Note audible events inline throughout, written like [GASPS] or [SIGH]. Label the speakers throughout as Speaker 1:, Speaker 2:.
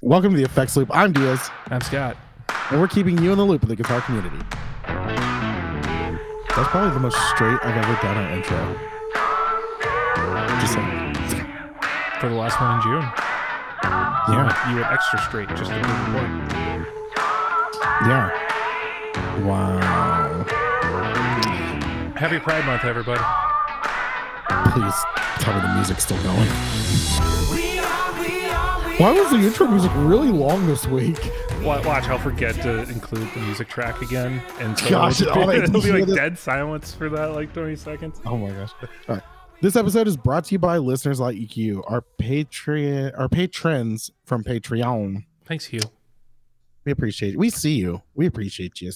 Speaker 1: Welcome to the Effects Loop. I'm Diaz,
Speaker 2: I'm Scott.
Speaker 1: and we're keeping you in the loop of the guitar community. That's probably the most straight I've ever done an intro. Just like,
Speaker 2: For the last one in June. You
Speaker 1: yeah,
Speaker 2: went, you went extra straight just to prove the point.
Speaker 1: yeah. Wow.
Speaker 2: Happy Pride Month, everybody.
Speaker 1: Please tell me the music's still going. Why was the intro music really long this week?
Speaker 2: Wa- Watch, I'll forget to include the music track again. And so
Speaker 1: Gosh,
Speaker 2: it'll, be, it'll be like
Speaker 1: this-
Speaker 2: dead silence for that, like 20 seconds.
Speaker 1: Oh my gosh. All right. This episode is brought to you by listeners like you, our Patreon, our patrons from Patreon.
Speaker 2: Thanks, Hugh.
Speaker 1: We appreciate it. We see you. We appreciate you.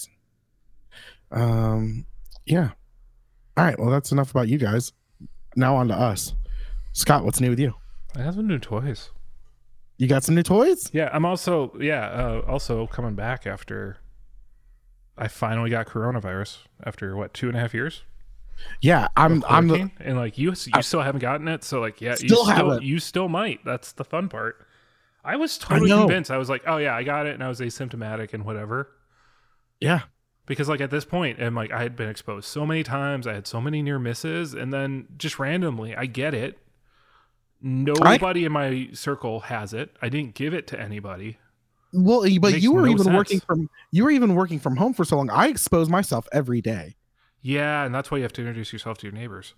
Speaker 1: Um, yeah. All right. Well, that's enough about you guys. Now on to us. Scott, what's new with you?
Speaker 2: I have some new toys.
Speaker 1: You got some new toys?
Speaker 2: Yeah, I'm also, yeah, uh, also coming back after I finally got coronavirus after what, two and a half years?
Speaker 1: Yeah, I'm. I'm. The,
Speaker 2: and like you, you still haven't gotten it. So like, yeah, you
Speaker 1: Still
Speaker 2: still,
Speaker 1: haven't.
Speaker 2: you still might. That's the fun part. I was totally
Speaker 1: know.
Speaker 2: convinced. I was like, oh yeah, I got it, and I was asymptomatic and whatever.
Speaker 1: yeah.
Speaker 2: Because like at this point, and like I had been exposed so many times, I had so many near misses, and then just randomly, I get it. Nobody in my circle has it. I didn't give it to anybody.
Speaker 1: Well, but you were
Speaker 2: no
Speaker 1: even
Speaker 2: sense.
Speaker 1: working from. You were even working from home for so long. I expose myself every day.
Speaker 2: Yeah, and that's why you have to introduce yourself to your neighbors.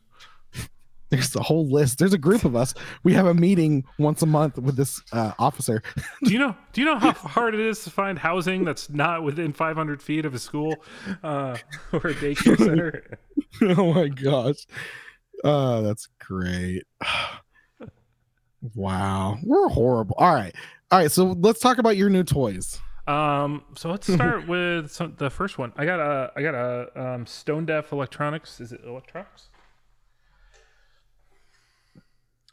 Speaker 2: [LAUGHS]
Speaker 1: There's a whole list. There's a group of us. We have a meeting once a month with this uh, officer.
Speaker 2: Do you know? [LAUGHS] Do you know how hard it is to find housing that's not within 500 feet of a school uh, [LAUGHS] or a daycare center?
Speaker 1: oh my gosh. Oh, that's great. [SIGHS] [SIGHS] wow. We're horrible. All right. All right. So let's talk about your new toys.
Speaker 2: Um, so let's start [LAUGHS] with some, the first one. I got a I got a um, Stone Deaf Electronics. Is it electronics?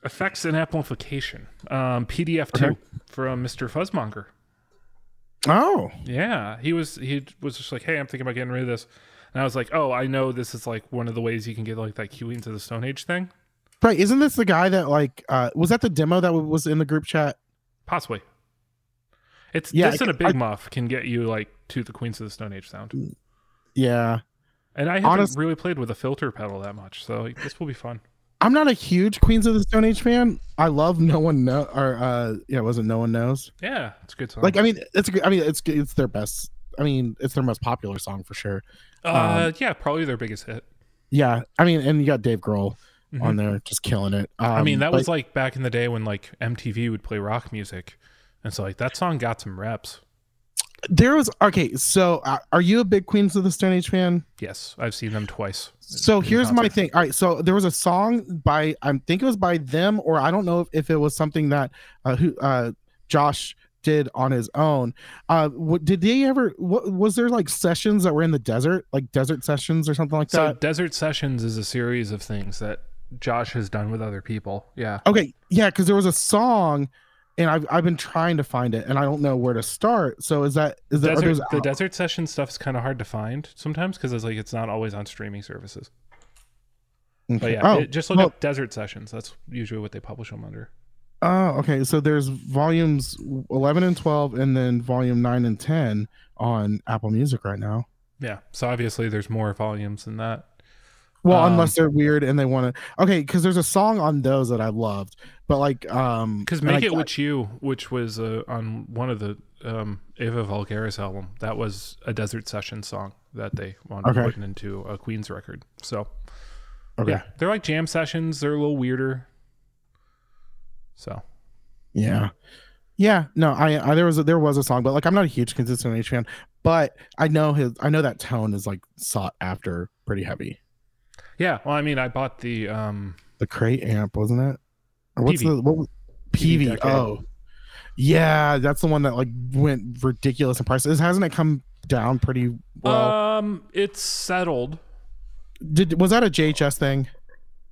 Speaker 2: Effects and amplification. Um, PDF two
Speaker 1: Okay.
Speaker 2: from Mr. Fuzzmonger.
Speaker 1: Oh.
Speaker 2: Yeah, he was he was just like, hey, I'm thinking about getting rid of this, and I was like, oh, I know this is like one of the ways you can get like that Queens of the Stone Age thing.
Speaker 1: Right. Isn't this the guy that like uh was that the demo that was in the group chat?
Speaker 2: Possibly. It's
Speaker 1: Yeah,
Speaker 2: this
Speaker 1: I
Speaker 2: and a big
Speaker 1: I-
Speaker 2: muff can get you like to the Queens of the Stone Age sound.
Speaker 1: Yeah.
Speaker 2: And I haven't
Speaker 1: Honest-
Speaker 2: really played with a filter pedal that much, so this will be fun.
Speaker 1: I'm not a huge Queens of the Stone Age fan. I love No One Know or uh yeah, wasn't No One Knows.
Speaker 2: Yeah, it's a good song.
Speaker 1: Like I mean, it's a I mean, it's it's their best. I mean, it's their most popular song for sure.
Speaker 2: uh,
Speaker 1: um,
Speaker 2: yeah, probably their biggest hit.
Speaker 1: Yeah. I mean, and you got Dave Grohl
Speaker 2: Mhm.
Speaker 1: on there just killing it. Um,
Speaker 2: I mean, that
Speaker 1: but-
Speaker 2: was like back in the day when like MTV would play rock music, and so like that song got some reps.
Speaker 1: there was okay. So uh, are you a big Queens of the Stone Age fan?
Speaker 2: Yes, I've seen them twice.
Speaker 1: So
Speaker 2: in
Speaker 1: here's my thing. All right, so there was a song by I think it was by them, or I don't know if, if it was something that uh, who uh, Josh did on his own. Uh, what, did they ever? What was there like sessions that were in the desert, like desert sessions or something like
Speaker 2: So
Speaker 1: that?
Speaker 2: So desert Sessions is a series of things that Josh has done with other people. Yeah.
Speaker 1: Okay, yeah, because there was a song, and I've I've been trying to find it, and I don't know where to start. So is that is that
Speaker 2: Desert, the Desert Session stuff is kind of hard to find sometimes because it's like it's not always on streaming services. But
Speaker 1: Okay.
Speaker 2: yeah,
Speaker 1: oh,
Speaker 2: it- just look
Speaker 1: well-
Speaker 2: up Desert Sessions. That's usually what they publish them under.
Speaker 1: Oh, okay. So there's volumes 11 and 12, and then volume 9 and 10 on Apple Music right now.
Speaker 2: Yeah. So obviously there's more volumes than that.
Speaker 1: Well,
Speaker 2: Um,
Speaker 1: unless they're weird and they want to. Okay, because there's a song on those that I loved, but like, um,
Speaker 2: Because Make
Speaker 1: I-
Speaker 2: It With You, which was uh, on one of the um, Era Vulgaris album, that was a Desert Session song that they wanted
Speaker 1: Okay.
Speaker 2: putting into a Queen's record. So
Speaker 1: okay,
Speaker 2: yeah, they're like jam sessions. They're a little weirder. So
Speaker 1: yeah, yeah. No, I, I there was a, there was a song, but like, I'm not a huge consistent H fan, but I know his, I know that tone is like sought after, pretty heavy.
Speaker 2: Yeah, well, I mean, I bought the um,
Speaker 1: The crate amp, wasn't it? Or what's
Speaker 2: PV.
Speaker 1: the what? was-
Speaker 2: PV
Speaker 1: PV. Oh, yeah, that's the one that like went ridiculous in prices. Hasn't it come down pretty well?
Speaker 2: um, it's settled.
Speaker 1: Did was that a JHS thing?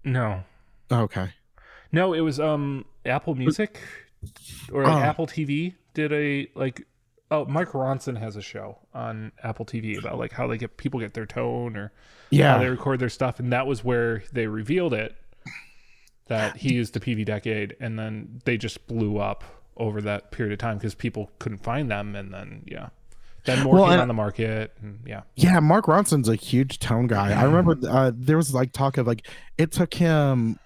Speaker 2: No,
Speaker 1: Okay.
Speaker 2: no, it was um Apple Music or like
Speaker 1: Oh.
Speaker 2: Apple TV did a like. Oh, Mike Ronson has a show on Apple TV about like how they get people get their tone or
Speaker 1: Yeah.
Speaker 2: how they record their stuff, and that was where they revealed it that he used the PV Decade, and then they just blew up over that period of time because people couldn't find them, and then yeah, then more
Speaker 1: Well,
Speaker 2: came
Speaker 1: and-
Speaker 2: on the market, and yeah,
Speaker 1: Yeah, Mark Ronson's a huge tone guy. I remember uh, there was like talk of like it took him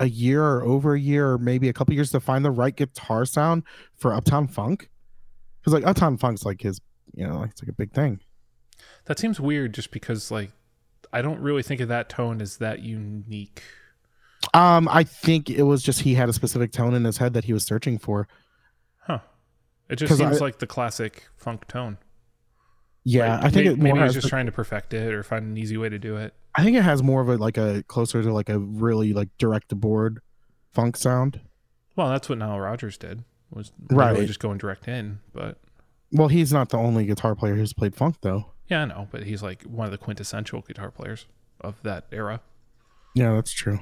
Speaker 1: a year or over a year or maybe a couple years to find the right guitar sound for Uptown Funk. Because like Uptown Funk's like his, you know, like it's like a big thing.
Speaker 2: that seems weird just because like I don't really think of that tone as that unique.
Speaker 1: Um, I think it was just he had a specific tone in his head that he was searching for.
Speaker 2: Huh. It just seems
Speaker 1: I-
Speaker 2: like the classic funk tone.
Speaker 1: Yeah,
Speaker 2: Like,
Speaker 1: I think it
Speaker 2: maybe
Speaker 1: more
Speaker 2: he was just trying to perfect it or find an easy way to do it.
Speaker 1: I think it has more of a like a closer to like a really like direct to board funk sound.
Speaker 2: Well, that's what Nile Rodgers did. Was
Speaker 1: Right.
Speaker 2: just going direct in, but
Speaker 1: Well, he's not the only guitar player who's played funk though.
Speaker 2: yeah, I know. But he's like one of the quintessential guitar players of that era.
Speaker 1: Yeah, that's true.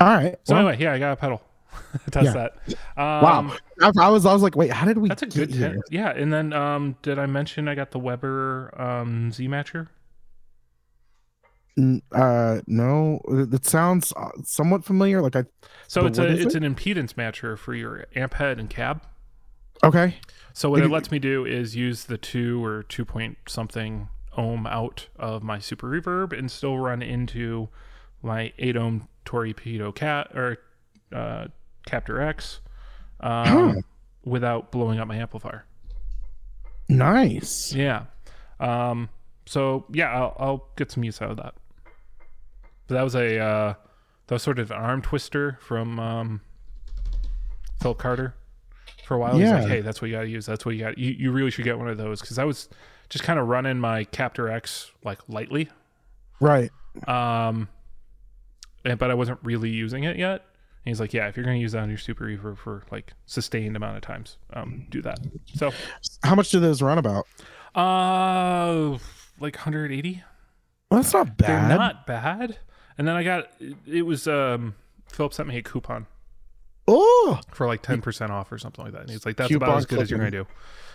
Speaker 1: All right.
Speaker 2: So
Speaker 1: well,
Speaker 2: anyway, yeah, I got a pedal. [LAUGHS] Test
Speaker 1: Yeah.
Speaker 2: that. Um,
Speaker 1: wow. I, I was I was like, wait, how did we
Speaker 2: That's a good tip. Yeah, and then um, did I mention I got the Weber um, Z Matcher?
Speaker 1: Uh, no, it sounds uh, somewhat familiar. Like I,
Speaker 2: So it's a it's
Speaker 1: it?
Speaker 2: an impedance matcher for your amp head and cab.
Speaker 1: okay,
Speaker 2: So what
Speaker 1: If
Speaker 2: it lets me do is use the two or two point something ohm out of my super reverb and still run into my eight ohm torpedo Cab or uh, Captor X um,
Speaker 1: Huh.
Speaker 2: without blowing up my amplifier.
Speaker 1: nice.
Speaker 2: Yeah. Um, so yeah, I'll, I'll get some use out of that. But that was a uh, that was sort of an arm twister from um, Phil Carter. For a while, he's like,
Speaker 1: Yeah.
Speaker 2: "Hey, that's what you got to use. That's what you got. You, you really should get one of those." Because I was just kind of running my Captor X like lightly,
Speaker 1: Right.
Speaker 2: um, and, but I wasn't really using it yet. And he's like, "Yeah, if you're going to use that on your Super Reverb for like sustained amount of times, um, do that." So,
Speaker 1: How much do those run about?
Speaker 2: uh, like 180.
Speaker 1: Well, that's not
Speaker 2: They're
Speaker 1: bad.
Speaker 2: not bad. And then I got it, was um Philip sent me a coupon
Speaker 1: Oh,
Speaker 2: for like ten percent off or something like that. And he's like, That's about as good as you're gonna do.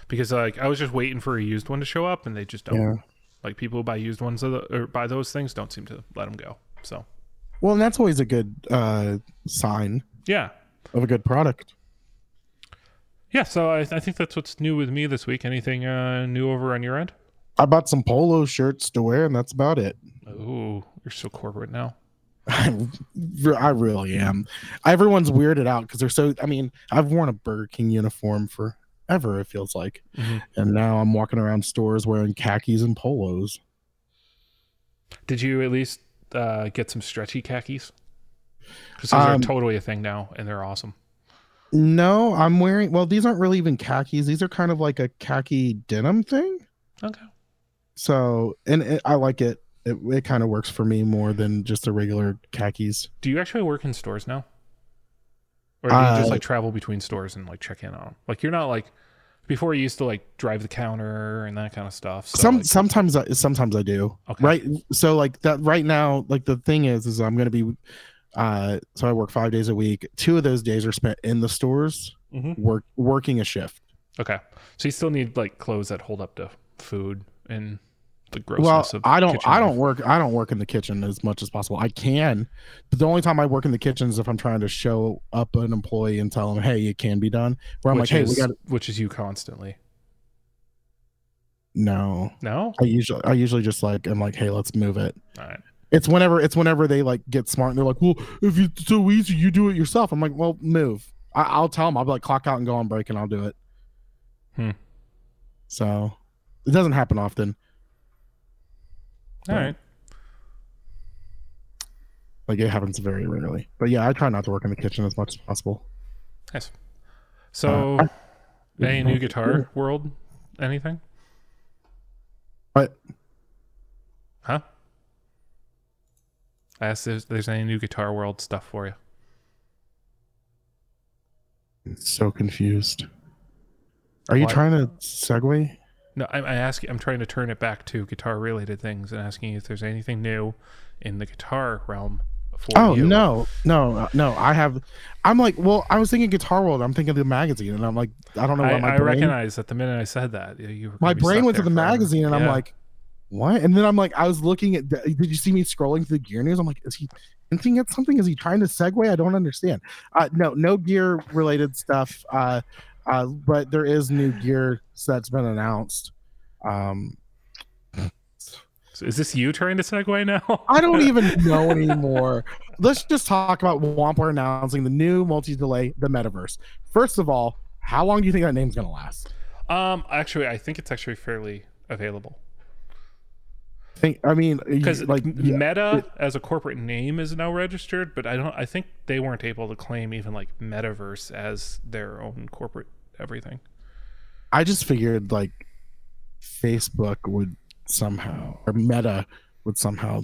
Speaker 2: Because like I was just waiting for a used one to show up and they just don't.
Speaker 1: Yeah.
Speaker 2: Like people who buy used ones or buy those things don't seem to let them go. So
Speaker 1: well, and that's always a good uh sign
Speaker 2: yeah.
Speaker 1: of a good product.
Speaker 2: Yeah, so I, I think that's what's new with me this week. Anything uh, new over on your end?
Speaker 1: I bought some polo shirts to wear, and that's about it.
Speaker 2: Oh, you're so corporate now.
Speaker 1: I, [LAUGHS] I really am. Everyone's weirded out because they're so. I mean, I've worn a Burger King uniform forever. It feels like,
Speaker 2: Mhm.
Speaker 1: and now I'm walking around stores wearing khakis and polos.
Speaker 2: Did you at least uh, get some stretchy khakis? Because those
Speaker 1: Um,
Speaker 2: are totally a thing now, and they're awesome.
Speaker 1: No, I'm wearing. Well, these aren't really even khakis. These are kind of like a khaki denim thing.
Speaker 2: Okay.
Speaker 1: So, and it, I like it. It, it kind of works for me more than just the regular khakis.
Speaker 2: Do you actually work in stores now? Or do you just
Speaker 1: Uh,
Speaker 2: like travel between stores and like check in on them? Like you're not like before you used to like drive the counter and that kind of stuff. So,
Speaker 1: Some
Speaker 2: like,
Speaker 1: sometimes I, sometimes I do.
Speaker 2: Okay.
Speaker 1: Right. So like that right now, like the thing is, is I'm gonna be. Uh, so I work five days a week. Two of those days are spent in the stores,
Speaker 2: Mhm.
Speaker 1: work working a shift.
Speaker 2: Okay. So you still need like clothes that hold up to food and the
Speaker 1: Well,
Speaker 2: grossness of
Speaker 1: I don't. I don't work. I don't work in the kitchen as much as possible. I can, but the only time I work in the kitchen is if I'm trying to show up an employee and tell them, "Hey, it can be done." Where I'm
Speaker 2: which
Speaker 1: like, "Hey,
Speaker 2: is,
Speaker 1: we got."
Speaker 2: which is you constantly.
Speaker 1: No,
Speaker 2: No?
Speaker 1: I usually I usually just like I'm like, "Hey, let's move it."
Speaker 2: All right.
Speaker 1: It's whenever it's whenever they like get smart and they're like, "Well, if it's so easy, you do it yourself." I'm like, "Well, move." I, I'll tell them. I'll be like, "Clock out and go on break," and I'll do it.
Speaker 2: Hmm.
Speaker 1: So, it doesn't happen often.
Speaker 2: All
Speaker 1: Right.
Speaker 2: right.
Speaker 1: Like it happens very rarely. But yeah, I try not to work in the kitchen as much as possible.
Speaker 2: Nice. So
Speaker 1: Uh,
Speaker 2: any new guitar world? Anything?
Speaker 1: What?
Speaker 2: Huh? I asked if there's any new guitar world stuff for you.
Speaker 1: so confused. Are you trying to segue?
Speaker 2: No, I, I ask. I'm trying to turn it back to guitar-related things and asking if there's anything new in the guitar realm for
Speaker 1: Oh
Speaker 2: you.
Speaker 1: no, no, no! I have. I'm like, well, I was thinking Guitar World. I'm thinking the magazine, and I'm like, I don't know
Speaker 2: I,
Speaker 1: my
Speaker 2: I
Speaker 1: brain.
Speaker 2: recognize that the minute I said that, you-
Speaker 1: my brain went to the magazine, and I'm like, what? And then I'm like, I was looking at. The, did you see me scrolling through the gear news? I'm like, is he? hinting at something? Is he trying to segue? I don't understand. Uh, no, no gear related stuff. Uh, uh, but there is new gear that's been announced. Um,
Speaker 2: so is this you trying to segue now? [LAUGHS]
Speaker 1: I don't even [LAUGHS] know anymore. Let's just talk about Wampler announcing the new multi-delay, the metaverse. First of all, how long do you think that name's gonna last?
Speaker 2: Um, actually, I think it's actually fairly available.
Speaker 1: I think I mean
Speaker 2: because
Speaker 1: like
Speaker 2: Meta it, as a corporate name is now registered, but I don't. I think they weren't able to claim even like Metaverse as their own corporate everything.
Speaker 1: I just figured like Facebook would somehow or Meta would somehow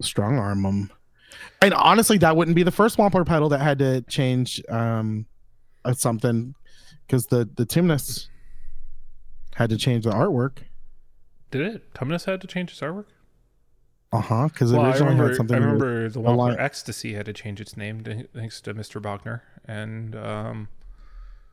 Speaker 1: strong arm them. And honestly, that wouldn't be the first Wampler pedal that had to change um something because the the Tumnus had to change the artwork.
Speaker 2: Did it? Tumnus had to change its artwork.
Speaker 1: Uh huh. Because
Speaker 2: well, originally I remember, had something. I remember the Wampler Ecstasy had to change its name thanks to Mr. Bogner, and um,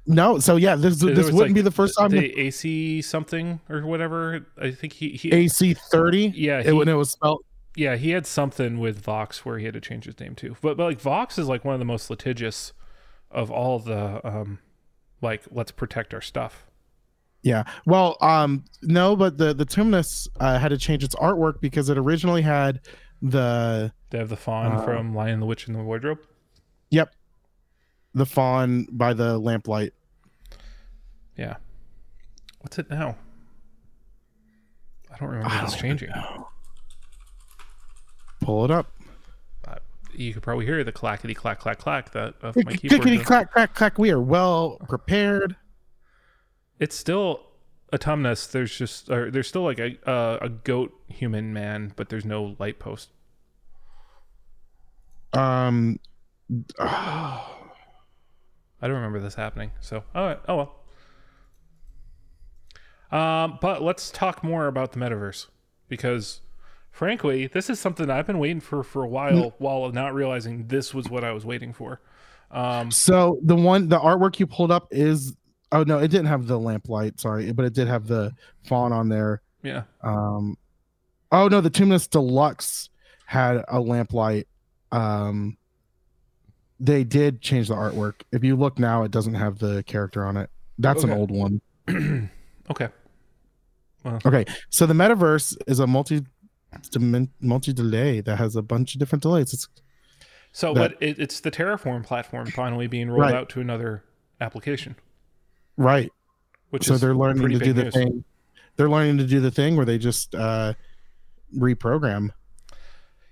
Speaker 1: no, so yeah, this this wouldn't like
Speaker 2: be
Speaker 1: the first time.
Speaker 2: The AC something or whatever. I think he, he
Speaker 1: AC thirty.
Speaker 2: Yeah,
Speaker 1: he, it, when it was spelled.
Speaker 2: Yeah, he had something with Vox where he had to change his name too. But but like Vox is like one of the most litigious of all the um, like let's protect our stuff.
Speaker 1: Yeah. Well, um, no, but the the Tumnus uh, had to change its artwork because it originally had the.
Speaker 2: They have the fawn uh, from Lion, the Witch, and the Wardrobe.
Speaker 1: Yep. The fawn by the lamplight.
Speaker 2: Yeah. What's it now? I don't remember this changing. Know.
Speaker 1: Pull it up.
Speaker 2: Uh, you could probably hear the clackety clack clack clack that of my keyboard.
Speaker 1: Clickety clack clack clack. We are well prepared.
Speaker 2: It's still autumnus. There's just or there's still like a uh, a goat human man, but there's no light post.
Speaker 1: Um.
Speaker 2: I don't remember this happening. So, all right. oh well. Um, but let's talk more about the metaverse because, frankly, this is something I've been waiting for for a while, mm. while not realizing this was what I was waiting for. Um,
Speaker 1: so the one, the artwork you pulled up is oh no, it didn't have the lamplight, sorry, but it did have the fawn on there.
Speaker 2: Yeah.
Speaker 1: Um, oh no, the Tumnus Deluxe had a lamplight. Um, they did change the artwork. If you look now, it doesn't have the character on it. That's okay. an old one. [CLEARS THROAT]
Speaker 2: Okay.
Speaker 1: Okay. So the metaverse is a multi multi delay that has a bunch of different delays. It's
Speaker 2: so that, what it, it's the Terraform platform finally being rolled right. out to another application.
Speaker 1: Right. Which so they're learning to do the news. thing. They're learning to do the thing where they just uh, reprogram.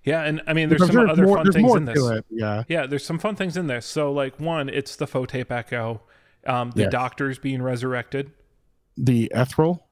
Speaker 2: Yeah, and I mean, there's some there's other more, fun things in this.
Speaker 1: Yeah,
Speaker 2: yeah, there's some fun things in this. So, like one, it's the Faux Tape Echo, um, the yes. doctors being resurrected
Speaker 1: the ethereal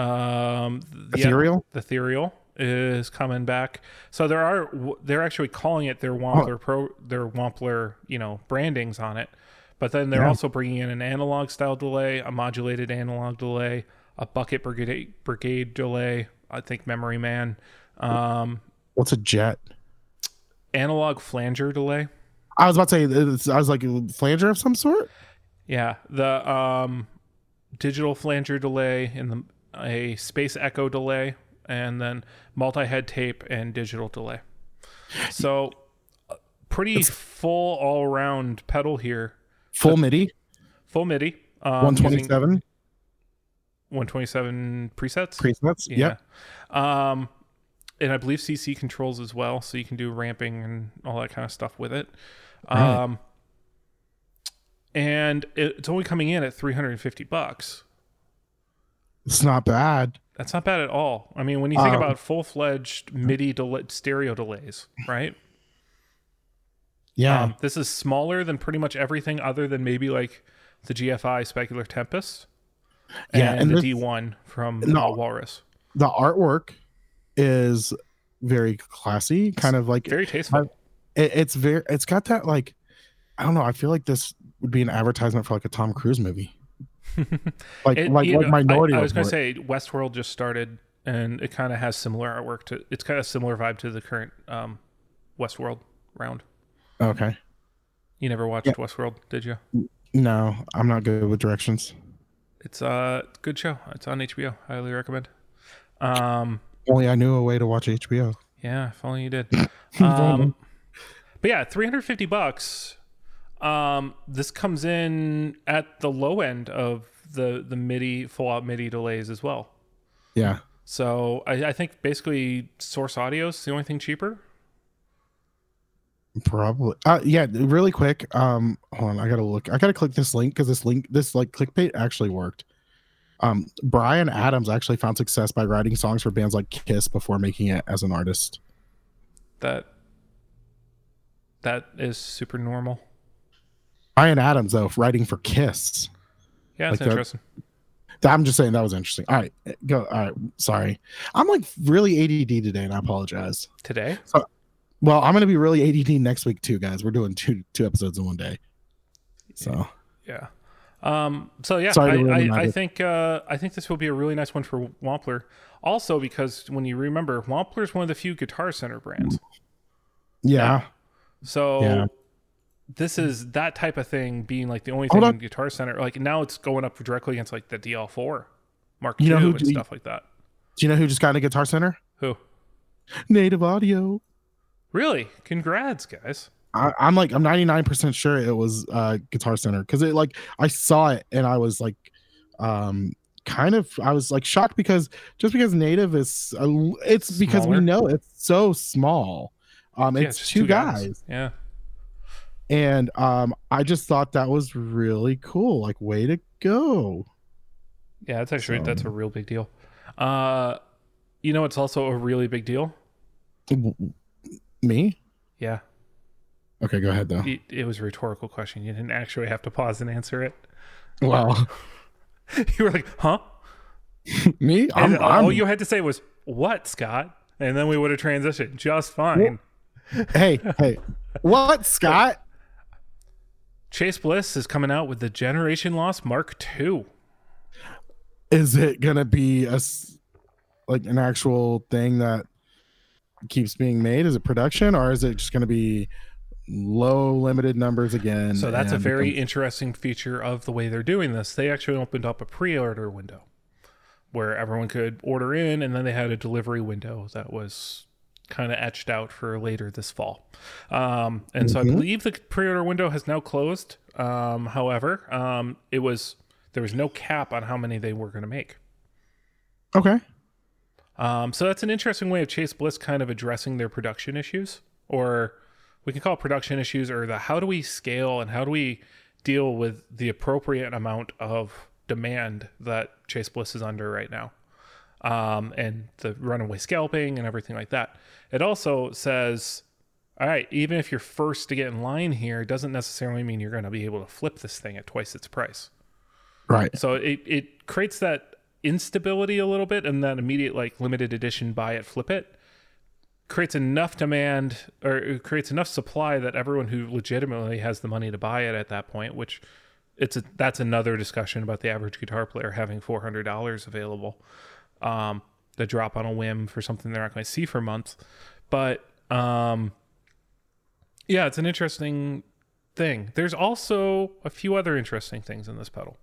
Speaker 2: um
Speaker 1: ethereal?
Speaker 2: The ethereal is coming back. So there are they're actually calling it their wampler oh. pro their wampler you know brandings on it. But then they're yeah. also bringing in an analog style delay a modulated analog delay a bucket brigade brigade delay i think memory man. Um
Speaker 1: what's a jet?
Speaker 2: Analog flanger delay.
Speaker 1: I was about to say i was like flanger of some sort?
Speaker 2: Yeah the um digital flanger delay and the, a space echo delay, and then multi-head tape and digital delay. So, pretty it's full all round pedal here.
Speaker 1: Full MIDI.
Speaker 2: Full MIDI.
Speaker 1: Um, 127.
Speaker 2: 127 presets.
Speaker 1: Presets. Yeah.
Speaker 2: Yep. Um, and I believe CC controls as well, so you can do ramping and all that kind of stuff with it. Right. Um, and it's only coming in at 350 bucks.
Speaker 1: It's not bad.
Speaker 2: That's not bad at all. I mean, when you think um, about full-fledged MIDI del- stereo delays, right?
Speaker 1: Yeah. Um,
Speaker 2: this is smaller than pretty much everything other than maybe like the GFI Specular Tempest
Speaker 1: yeah,
Speaker 2: and, and the D1 from no, Walrus.
Speaker 1: The artwork is very classy, kind of like
Speaker 2: very tasteful.
Speaker 1: It, it's very it's got that like I don't know, I feel like this would be an advertisement for like a Tom Cruise movie. [LAUGHS] like it, like, like know, Minority.
Speaker 2: I, I was going to say Westworld just started, and it kind of has similar artwork to. It's kind of similar vibe to the current um, Westworld round.
Speaker 1: Okay.
Speaker 2: You never watched yeah. Westworld, did you?
Speaker 1: No, I'm not good with directions.
Speaker 2: It's a good show. It's on HBO. Highly recommend. Um,
Speaker 1: only I knew a way to watch HBO.
Speaker 2: Yeah, if only you did. [LAUGHS] Um, But yeah, 350 bucks. Um, this comes in at the low end of the the MIDI full out MIDI delays as well.
Speaker 1: Yeah.
Speaker 2: So I, I think basically Source Audio is the only thing cheaper.
Speaker 1: Probably. Uh, yeah. Really quick. Um, hold on. I gotta look. I gotta click this link because this link, this like clickbait actually worked. Um, Bryan Adams actually found success by writing songs for bands like Kiss before making it as an artist.
Speaker 2: That that is super normal.
Speaker 1: Bryan Adams though, writing for Kiss.
Speaker 2: Yeah, that's
Speaker 1: Like that-
Speaker 2: interesting.
Speaker 1: I'm just saying that was interesting. All right, go. All right, sorry. I'm like really ADD today, and I apologize.
Speaker 2: Today?
Speaker 1: Well, I'm gonna be really ADD next week too, guys. We're doing two two episodes in one day. So
Speaker 2: Yeah. Um, so yeah, I, I, I think uh, I think this will be a really nice one for Wampler. Also, because when you remember, Wampler is one of the few Guitar Center brands.
Speaker 1: yeah,
Speaker 2: So
Speaker 1: Yeah.
Speaker 2: This is that type of thing being like the only thing in Guitar Center. Like now, it's going up directly against like the DL4, Mark
Speaker 1: You
Speaker 2: II,
Speaker 1: know who
Speaker 2: and stuff like that.
Speaker 1: do you know who just got a Guitar Center?
Speaker 2: Who?
Speaker 1: Native Audio.
Speaker 2: Really? Congrats, guys.
Speaker 1: I, I'm like I'm 99 percent sure it was uh Guitar Center because it like I saw it and I was like, um, kind of I was like shocked because just because Native is l- it's because we know it's so small. Um,
Speaker 2: Yeah,
Speaker 1: it's
Speaker 2: just
Speaker 1: two guys.
Speaker 2: Yeah.
Speaker 1: And um i just thought that was really cool like way to go
Speaker 2: Yeah, that's actually
Speaker 1: So-
Speaker 2: that's a real big deal. Uh, you know, it's also a really big deal.
Speaker 1: me
Speaker 2: Yeah.
Speaker 1: okay go ahead though
Speaker 2: It, it was a rhetorical question. You didn't actually have to pause and answer it.
Speaker 1: well [LAUGHS]
Speaker 2: You were like, "Huh?" [LAUGHS]
Speaker 1: me I'm,
Speaker 2: all
Speaker 1: I'm
Speaker 2: all you had to say was, "What, Scott?" And then we would have transitioned just fine.
Speaker 1: hey hey [LAUGHS] what scott
Speaker 2: Chase Bliss is coming out with the Generation Loss Mark II.
Speaker 1: is it gonna be a like an actual thing that keeps being made is it production or is it just gonna be low limited numbers again
Speaker 2: So that's a very
Speaker 1: become-
Speaker 2: interesting feature of the way they're doing this. They actually opened up a pre-order window where everyone could order in, and then they had a delivery window that was kind of etched out for later this fall. Um, and so I
Speaker 1: Mhm.
Speaker 2: believe the pre-order window has now closed. Um, however, um, it was there was no cap on how many they were going to make.
Speaker 1: okay
Speaker 2: Um, so that's an interesting way of Chase Bliss kind of addressing their production issues, or we can call it production issues, or the how do we scale and how do we deal with the appropriate amount of demand that Chase Bliss is under right now, um, and the runaway scalping and everything like that. It also says, all right, even if you're first to get in line here, it doesn't necessarily mean you're going to be able to flip this thing at twice its price.
Speaker 1: right
Speaker 2: So it, it creates that instability a little bit and that immediate like limited edition buy it, flip it creates enough demand or creates enough supply that everyone who legitimately has the money to buy it at that point, which it's a, that's another discussion about the average guitar player having four hundred dollars available, um, to drop on a whim for something they're not going to see for months. But um, yeah, it's an interesting thing. There's also a few other interesting things in this pedal.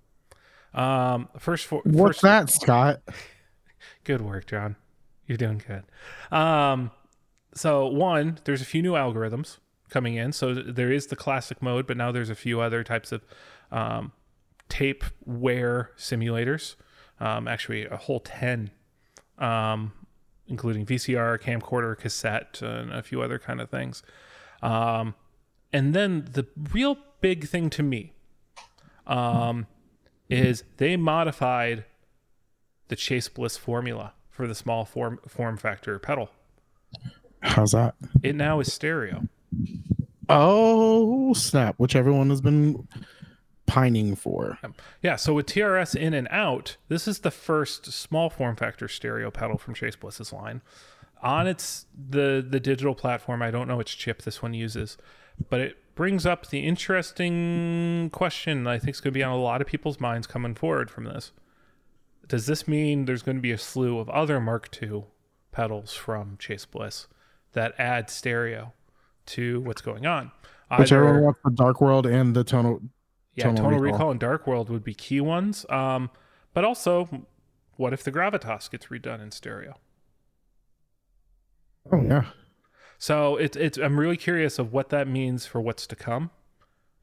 Speaker 2: Um, first, for,
Speaker 1: what's
Speaker 2: first,
Speaker 1: that scott [LAUGHS]
Speaker 2: Good work, John. You're doing good. Um, so one, there's a few new algorithms coming in. So there is the classic mode, but now there's a few other types of um, tape wear simulators. Um, actually, a whole ten, um, including VCR, camcorder, cassette, and a few other kind of things. Um, and then the real big thing to me um, is they modified the Chase Bliss formula for the small form form factor pedal.
Speaker 1: how's that
Speaker 2: It now is stereo.
Speaker 1: Oh snap! Which everyone has been pining for.
Speaker 2: Yeah, so with TRS in and out, this is the first small form factor stereo pedal from Chase Bliss's line. On its the the digital platform, I don't know which chip this one uses, but it brings up the interesting question that I think is going to be on a lot of people's minds coming forward from this. Does this mean there's going to be a slew of other Mark II pedals from Chase Bliss that add stereo to what's going on? Either-
Speaker 1: one wants the Dark World and the tonal.
Speaker 2: Yeah,
Speaker 1: Tonal Recall.
Speaker 2: Recall. and Dark World would be key ones. Um, but also, what if the Gravitas gets redone in stereo?
Speaker 1: Oh yeah.
Speaker 2: So it's it's I'm really curious of what that means for what's to come,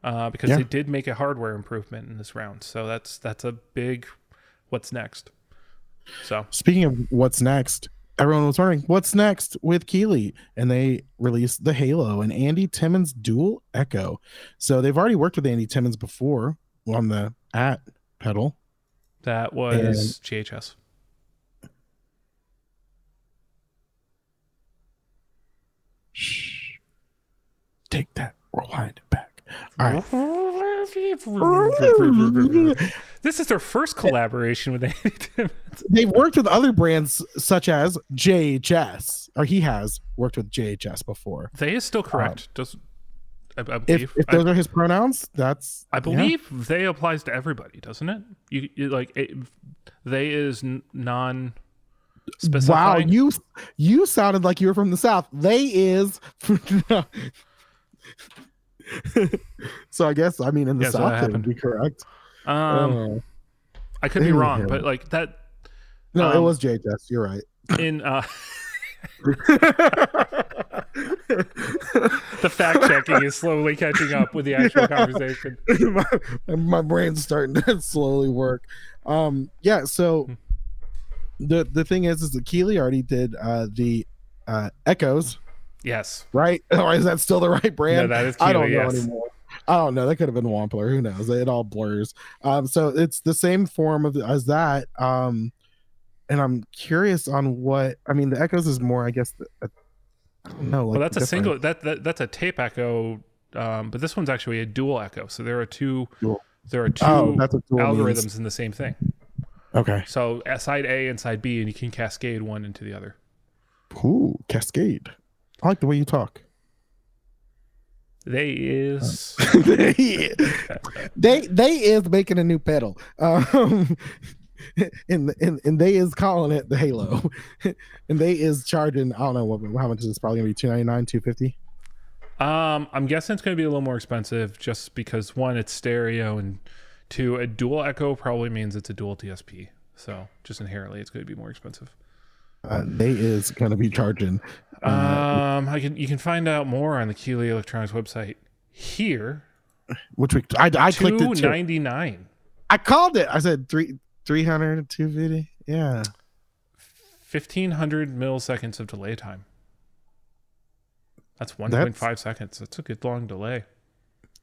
Speaker 2: uh, because
Speaker 1: Yeah.
Speaker 2: they did make a hardware improvement in this round. So that's that's a big what's next. So
Speaker 1: Speaking of what's next, everyone was wondering what's next with Keeley, and they released the Halo and Andy Timmons Dual Echo. So they've already worked with Andy Timmons before on the at pedal.
Speaker 2: that was JHS.
Speaker 1: Shh. Take that, rewind it back. All right.
Speaker 2: this is their first collaboration with Andy Timmons.
Speaker 1: They've worked with other brands such as JHS, or he has worked with JHS before.
Speaker 2: They is still correct. Um, Does I, I
Speaker 1: If
Speaker 2: believe
Speaker 1: if
Speaker 2: I-
Speaker 1: those are his pronouns, that's
Speaker 2: I
Speaker 1: yeah.
Speaker 2: believe they applies to everybody, doesn't it? You, you like it, they is non
Speaker 1: Wow, you you sounded like you were from the south. They is [LAUGHS] [LAUGHS] so I guess I mean in the
Speaker 2: Yeah,
Speaker 1: south it would be correct.
Speaker 2: um,
Speaker 1: Oh.
Speaker 2: I could be wrong,
Speaker 1: him.
Speaker 2: but like that
Speaker 1: no, it
Speaker 2: um,
Speaker 1: was JHS. You're right.
Speaker 2: in uh [LAUGHS] the fact checking is slowly catching up with the [LAUGHS] actual conversation.
Speaker 1: my, my brain's starting to slowly work. Um, yeah. So
Speaker 2: Hmm.
Speaker 1: the the thing is, is that Keeley already did uh, the uh, Eccos,
Speaker 2: Yes.
Speaker 1: right? [LAUGHS] Or is that still the right
Speaker 2: No,
Speaker 1: brand?
Speaker 2: that is
Speaker 1: I don't know
Speaker 2: yes.
Speaker 1: anymore. I don't know. That could have been Wampler. Who knows? It all blurs. Um, so it's the same form of as that. Um, and I'm curious on what I mean. The Eccos is more, I guess. The, uh, I don't know.
Speaker 2: Well,
Speaker 1: like,
Speaker 2: that's a
Speaker 1: different.
Speaker 2: single that, that that's a tape echo um, but this one's actually a dual echo. So there are two
Speaker 1: Dual.
Speaker 2: there are two
Speaker 1: Oh,
Speaker 2: algorithms
Speaker 1: means.
Speaker 2: in the same thing.
Speaker 1: Okay.
Speaker 2: So uh, side A and side B, and you can cascade one into the other.
Speaker 1: Ooh, Cascade. I like the way you talk.
Speaker 2: They is [LAUGHS]
Speaker 1: they, they they is making a new pedal. Um [LAUGHS] and, and and they is calling it the Halo. [LAUGHS] and they is charging, I don't know what how much is this probably gonna be 299, 250.
Speaker 2: Um, I'm guessing it's going to be a little more expensive just because one, it's stereo, and two, a dual echo probably means it's a dual DSP. So just inherently, it's going to be more expensive.
Speaker 1: Uh, they is gonna be charging. Uh,
Speaker 2: Um, I can you can find out more on the Keeley Electronics website here.
Speaker 1: which we I, I clicked
Speaker 2: Two
Speaker 1: it too.
Speaker 2: ninety nine,
Speaker 1: I called it. I said three 300 250. Yeah.
Speaker 2: fifteen hundred milliseconds of delay time. That's one point five seconds. That's a good long delay.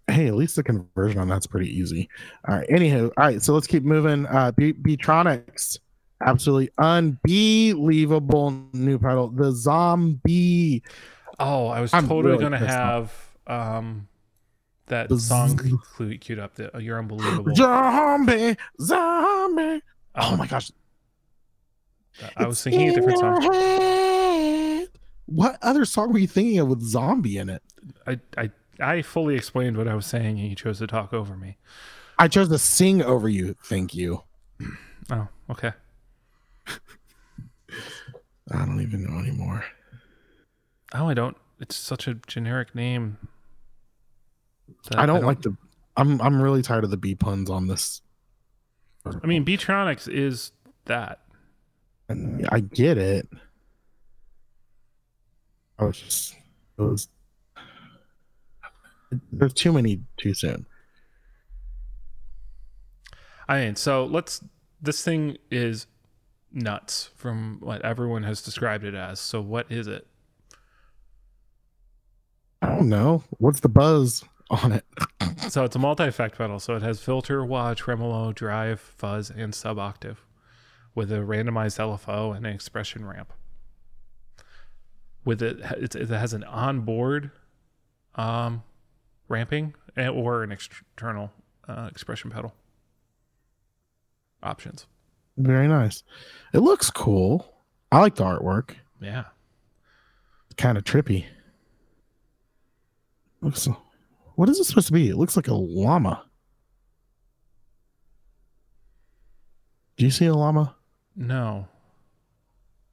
Speaker 1: hey, at least the conversion on that's pretty easy. All right. Anywho, all right. So let's keep moving. Uh, B- Beetronics, absolutely unbelievable new pedal. The Zzombee.
Speaker 2: Oh, I was
Speaker 1: I'm
Speaker 2: totally
Speaker 1: really
Speaker 2: gonna have um that
Speaker 1: The
Speaker 2: song
Speaker 1: z-
Speaker 2: clu- queued up. That you're unbelievable.
Speaker 1: Zombie, zombie. Oh
Speaker 2: Um,
Speaker 1: my gosh.
Speaker 2: I was
Speaker 1: It's
Speaker 2: thinking a different song.
Speaker 1: head. What other song were you thinking of with zombie in it?
Speaker 2: I, I I fully explained what I was saying, and you chose to talk over me.
Speaker 1: I chose to sing over you. Thank you.
Speaker 2: Oh, okay. [LAUGHS]
Speaker 1: I don't even know anymore.
Speaker 2: Oh, I don't. It's such a generic name. that
Speaker 1: I don't, like the. I'm I'm really tired of the B puns on this.
Speaker 2: I mean, Beetronics is that.
Speaker 1: And I get it. I was just it was there's too many too soon.
Speaker 2: I mean, so let's. This thing is nuts from what everyone has described it as. So, what is it?
Speaker 1: I don't know. What's the buzz on it?
Speaker 2: So it's a multi-effect pedal. So it has filter, wah, tremolo, drive, fuzz, and sub-octave, with a randomized LFO and an expression ramp. With it, it has an onboard um, ramping or an external uh, expression pedal options.
Speaker 1: Very nice. It looks cool. I like the artwork.
Speaker 2: Yeah, It's
Speaker 1: Kind of trippy. Looks what is it supposed to be? It looks like a llama. Do you see a llama?
Speaker 2: no,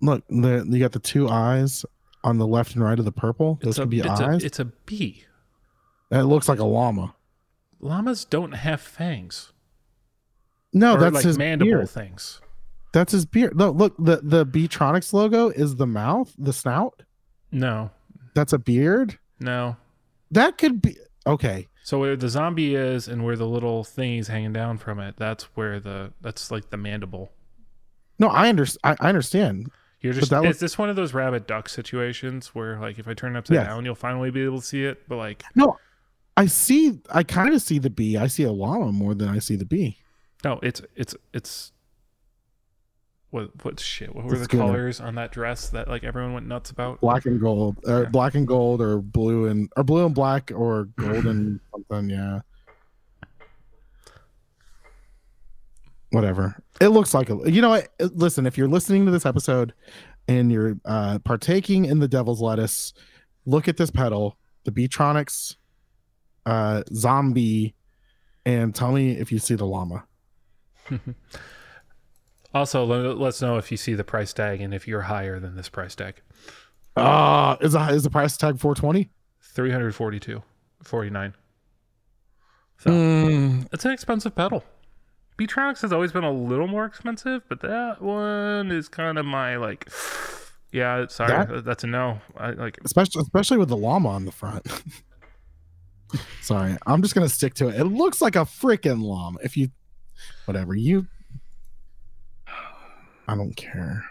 Speaker 1: Look, the, you got the two eyes on the left and right of the purple. Those
Speaker 2: it's a,
Speaker 1: could be
Speaker 2: it's
Speaker 1: eyes.
Speaker 2: a it's a bee.
Speaker 1: It looks like a llama.
Speaker 2: Llamas don't have fangs.
Speaker 1: No,
Speaker 2: or
Speaker 1: that's
Speaker 2: like
Speaker 1: his
Speaker 2: mandible
Speaker 1: beard.
Speaker 2: things.
Speaker 1: That's his beard. Look, look, the the Beetronics logo is the mouth, the snout.
Speaker 2: No,
Speaker 1: That's a beard.
Speaker 2: No.
Speaker 1: That could be okay.
Speaker 2: So where the Zzombee is and where the little thingy's hanging down from it, that's where the that's like the mandible.
Speaker 1: No, I understand. I, understand.
Speaker 2: You're just is
Speaker 1: was-
Speaker 2: this one of those rabbit duck situations where like if I turn it upside
Speaker 1: Yes.
Speaker 2: down, you'll finally be able to see it, but like
Speaker 1: No, I see. I kind of see the bee. I see a llama more than I see the bee.
Speaker 2: No, it's it's it's what what shit? What were
Speaker 1: It's
Speaker 2: the colors on that dress that like everyone went nuts about?
Speaker 1: Black and gold, or
Speaker 2: Yeah.
Speaker 1: black and gold, or blue and or blue and black, or gold and [LAUGHS] something. Yeah. Whatever. It looks like a. You know what? Listen, if you're listening to this episode and you're uh partaking in the devil's lettuce, look at this pedal, the Beetronics, uh, Zzombee, and tell me if you see the llama. [LAUGHS]
Speaker 2: Also, let, let's know if you see the price tag and if you're higher than this price tag.
Speaker 1: Uh is the is the price tag 420?
Speaker 2: 342 49 so
Speaker 1: Hmm.
Speaker 2: it's an expensive pedal Beetronics has always been a little more expensive but that one is kind of my like [SIGHS] yeah sorry
Speaker 1: That-
Speaker 2: that's a no i like
Speaker 1: especially especially with the llama on the front. [LAUGHS] Sorry, I'm just gonna stick to it. It looks like a freaking llama. If you, whatever you, I don't care.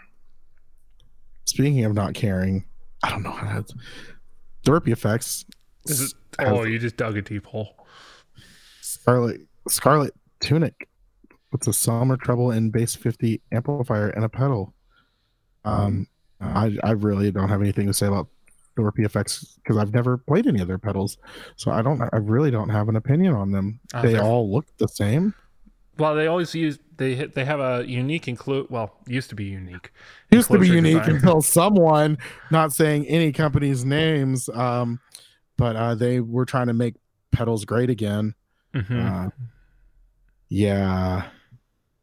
Speaker 1: Speaking of not caring, I don't know how to. Thorpy effects.
Speaker 2: is it, oh you just dug a deep hole
Speaker 1: Scarlet Scarlet Tunic. It's a Selmer Treble and Bass 50 amplifier and a pedal. Um, I I really don't have anything to say about Thorpy effects because I've never played any of their pedals, so I don't. I really don't have an opinion on them.
Speaker 2: Uh,
Speaker 1: they all look the same.
Speaker 2: Well they always use they hit they have a unique include well used to be unique
Speaker 1: Used to be unique
Speaker 2: design.
Speaker 1: until someone, not saying any company's names, um, but uh, they were trying to make pedals great again.
Speaker 2: Mhm.
Speaker 1: Uh, yeah,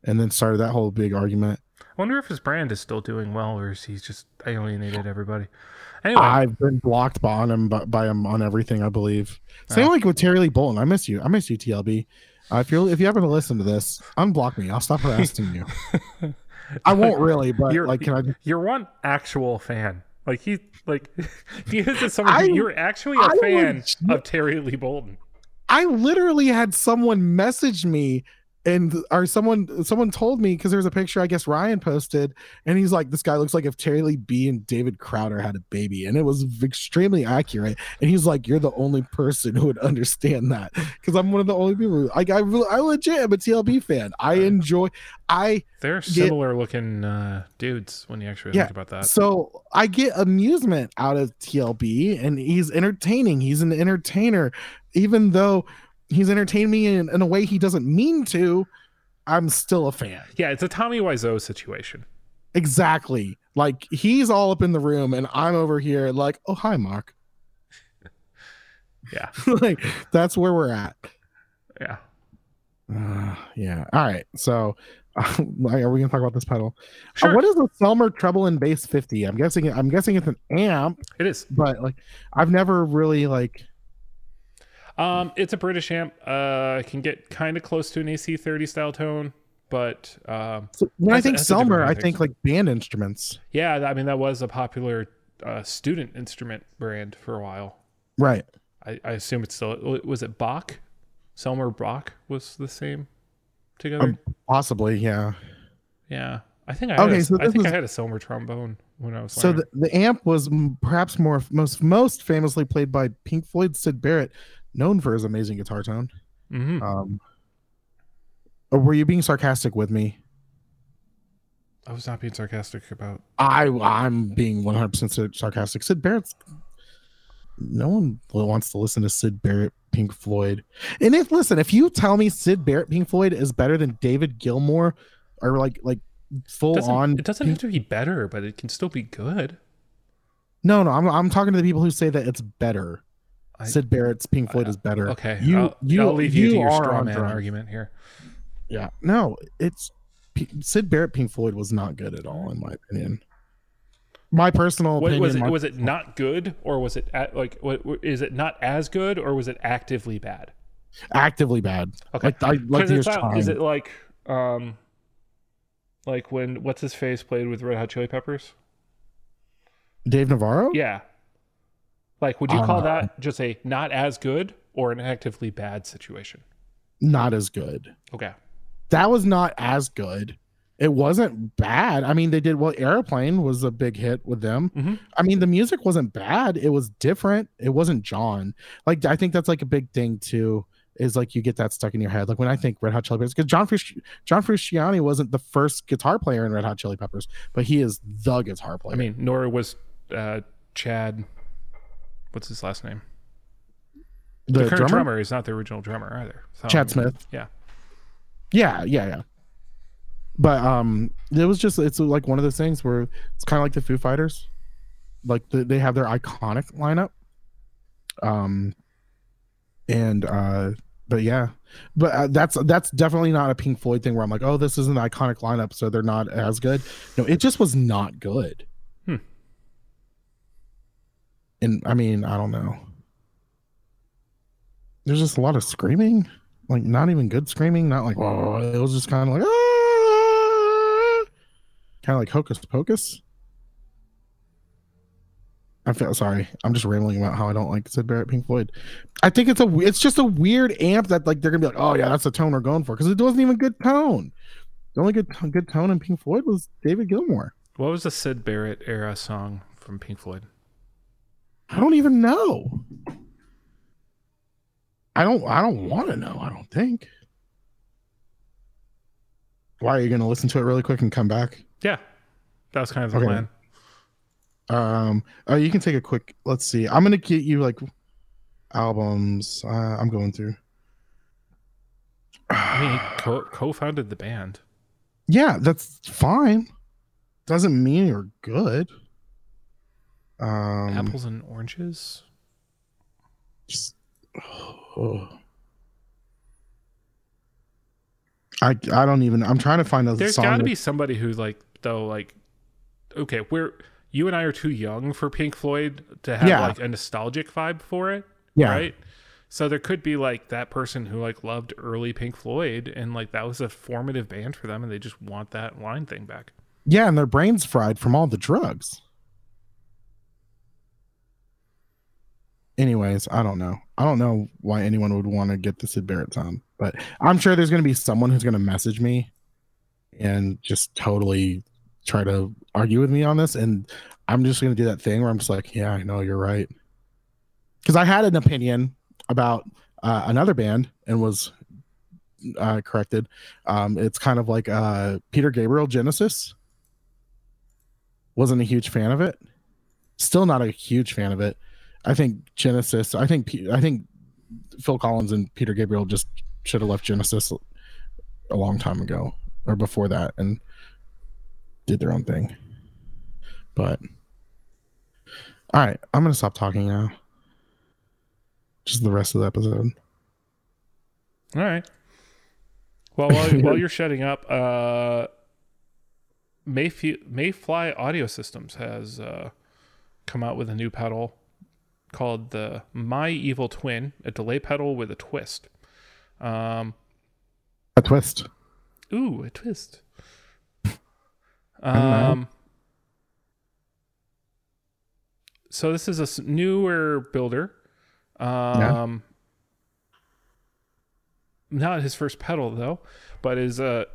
Speaker 1: and then started that whole big argument.
Speaker 2: i wonder if his brand is still doing well or is he's just alienated everybody anyway
Speaker 1: I've been blocked by on him by, by him on everything. I believe. Same
Speaker 2: Oh.
Speaker 1: like with Terry Lee Bolton. I miss you. I miss you, TLB. Uh, if you're if you happen to listen to this, unblock me. I'll stop harassing you. I won't really, but
Speaker 2: You're-
Speaker 1: like, can I?
Speaker 2: You're one actual fan. Like he, like [LAUGHS] he is someone.
Speaker 1: I-
Speaker 2: you're actually a
Speaker 1: I
Speaker 2: fan
Speaker 1: legit-
Speaker 2: of Terry Lee Bolton.
Speaker 1: I literally had someone message me and or someone someone told me because there's a picture I guess Ryan posted and he's like this guy looks like if Terry Lee B and David Crowder had a baby and it was extremely accurate and he's like you're the only person who would understand that because I'm one of the only people who, like I really, I legit am a TLB fan I enjoy I
Speaker 2: They're similar looking uh, dudes when you actually
Speaker 1: Yeah,
Speaker 2: think about that.
Speaker 1: So I get amusement out of TLB, and he's entertaining. He's an entertainer, even though he's entertained me in, in a way he doesn't mean to. I'm still a fan.
Speaker 2: Yeah, it's a Tommy Wiseau situation.
Speaker 1: Exactly. Like he's all up in the room, and I'm over here like, oh hi, Mark.
Speaker 2: Yeah, [LAUGHS]
Speaker 1: like that's where we're at.
Speaker 2: yeah.
Speaker 1: Uh, yeah. All right. So. [LAUGHS] are we gonna talk about this pedal? Uh,
Speaker 2: Sure,
Speaker 1: what is a Selmer treble and bass 50? I'm guessing I'm guessing it's an amp,
Speaker 2: it is.
Speaker 1: but like I've never really like
Speaker 2: Um, it's a British amp. Uh, it can get kind of close to an AC30 style tone, but um,
Speaker 1: So when I think
Speaker 2: that's a different
Speaker 1: Selmer, I think like band instruments.
Speaker 2: yeah, I mean that was a popular uh, student instrument brand for a while.
Speaker 1: Right.
Speaker 2: I, I assume it's still was it Bach? Selmer Bach was the same together.
Speaker 1: Um, Possibly, yeah.
Speaker 2: yeah, I think I had
Speaker 1: okay,
Speaker 2: a,
Speaker 1: so
Speaker 2: I think
Speaker 1: is-
Speaker 2: I had a Selmer trombone when I was
Speaker 1: So
Speaker 2: learning.
Speaker 1: the, the amp was m- perhaps more most most famously played by Pink Floyd Syd Barrett, known for his amazing guitar tone.
Speaker 2: Mhm.
Speaker 1: Um, or were you being sarcastic with me?
Speaker 2: I was not being sarcastic about.
Speaker 1: I I'm being 100% sarcastic. Syd Barrett's no one wants to listen to Syd Barrett Pink Floyd. And if listen, if you tell me Syd Barrett Pink Floyd is better than David Gilmour or like like full
Speaker 2: Doesn't,
Speaker 1: on
Speaker 2: it doesn't have to be better, but it can still be good.
Speaker 1: No, no, I'm I'm talking to the people who say that it's better.
Speaker 2: I-
Speaker 1: Syd Barrett's Pink Floyd is better.
Speaker 2: Okay,
Speaker 1: you
Speaker 2: I'll,
Speaker 1: you
Speaker 2: I'll leave you, to your straw man
Speaker 1: drugs.
Speaker 2: argument here.
Speaker 1: Yeah, no, it's P- Syd Barrett Pink Floyd was not good at all in my opinion. My personal
Speaker 2: What,
Speaker 1: opinion.
Speaker 2: was it?
Speaker 1: my-
Speaker 2: Was it not good, or was it at, like? What, is it not as good, or was it actively bad?
Speaker 1: actively bad?
Speaker 2: Okay,
Speaker 1: Like I like
Speaker 2: it's not- is it like um, like when what's his face played with Red Hot Chili Peppers?
Speaker 1: Dave Navarro?
Speaker 2: Yeah, Like, would you call
Speaker 1: Uh,
Speaker 2: that just a not as good or an actively bad situation?
Speaker 1: Not as good.
Speaker 2: Okay.
Speaker 1: That was not as good. It wasn't bad. I mean, they did well. Aeroplane was a big hit with them.
Speaker 2: Mhm.
Speaker 1: I mean, the music wasn't bad. It was different. It wasn't John. Like, I think that's like a big thing too. Is like you get that stuck in your head. Like when I think Red Hot Chili Peppers, because John Frus- John Frusciante wasn't the first guitar player in Red Hot Chili Peppers, but he is the guitar player.
Speaker 2: I mean, nor was uh, Chad. What's his last name? The,
Speaker 1: the,
Speaker 2: current
Speaker 1: drummer,
Speaker 2: drummer? is not the original drummer either. So,
Speaker 1: Chad Smith.
Speaker 2: Yeah.
Speaker 1: Yeah, yeah, yeah. But um, it was just it's like one of those things where it's kind of like the Foo Fighters, like the, they have their iconic lineup. Um, and uh, but yeah, but uh, that's that's definitely not a Pink Floyd thing where I'm like, oh, this is an iconic lineup, so they're not as good. No, it just was not good. And I mean, I don't know. There's just a lot of screaming like not even good screaming, not like oh, it was just kind of like ah! kind of like hocus pocus. I feel sorry. I'm just rambling about how I don't like Syd Barrett Pink Floyd. I think it's a it's just a weird amp that like they're gonna be like, oh yeah, that's the tone we're going for because it wasn't even good tone. The only good good tone in Pink Floyd was David Gilmour.
Speaker 2: What was the Syd Barrett era song from Pink Floyd?
Speaker 1: I don't even know. I don't I don't want to know, I don't think. Why are you gonna listen to it really quick and come back?
Speaker 2: Yeah. That was kind of the
Speaker 1: Okay.
Speaker 2: plan.
Speaker 1: Um oh you can take a quick let's see. I'm gonna get you like albums. Uh, I'm going through.
Speaker 2: I mean, he co- co-founded the band.
Speaker 1: Yeah, that's fine. Doesn't mean you're good. Um
Speaker 2: Apples and oranges.
Speaker 1: just- oh. I I don't even I'm trying to find a
Speaker 2: There's got to be somebody who like though like okay, we're you and I are too young for Pink Floyd to have
Speaker 1: Yeah.
Speaker 2: like a nostalgic vibe for it,
Speaker 1: yeah.
Speaker 2: right? So there could be like that person who like loved early Pink Floyd and like that was a formative band for them and they just want that line thing back.
Speaker 1: Yeah, and their brains fried from all the drugs. Anyways, I don't know. I don't know why anyone would want to get the Syd Barrett sound, but I'm sure there's going to be someone who's going to message me and just totally try to argue with me on this. And I'm just going to do that thing where I'm just like, yeah, I know you're right. Because I had an opinion about uh, another band and was uh, corrected. Um, it's kind of like uh, Peter Gabriel Genesis wasn't a huge fan of it. Still not a huge fan of it. I think Genesis. I think I think Phil Collins and Peter Gabriel just should have left Genesis a long time ago or before that and did their own thing. But all right, I'm gonna stop talking now. Just the rest of the episode.
Speaker 2: All right. Well, while, [LAUGHS] while you're shutting up, uh, Mayf- Mayfly Audio Systems has uh, come out with a new pedal called the My Evil Twin, a delay pedal with a twist. Um,
Speaker 1: A twist.
Speaker 2: ooh, a twist. [LAUGHS] Um, so this is a newer builder. Um, not his first pedal though, but is a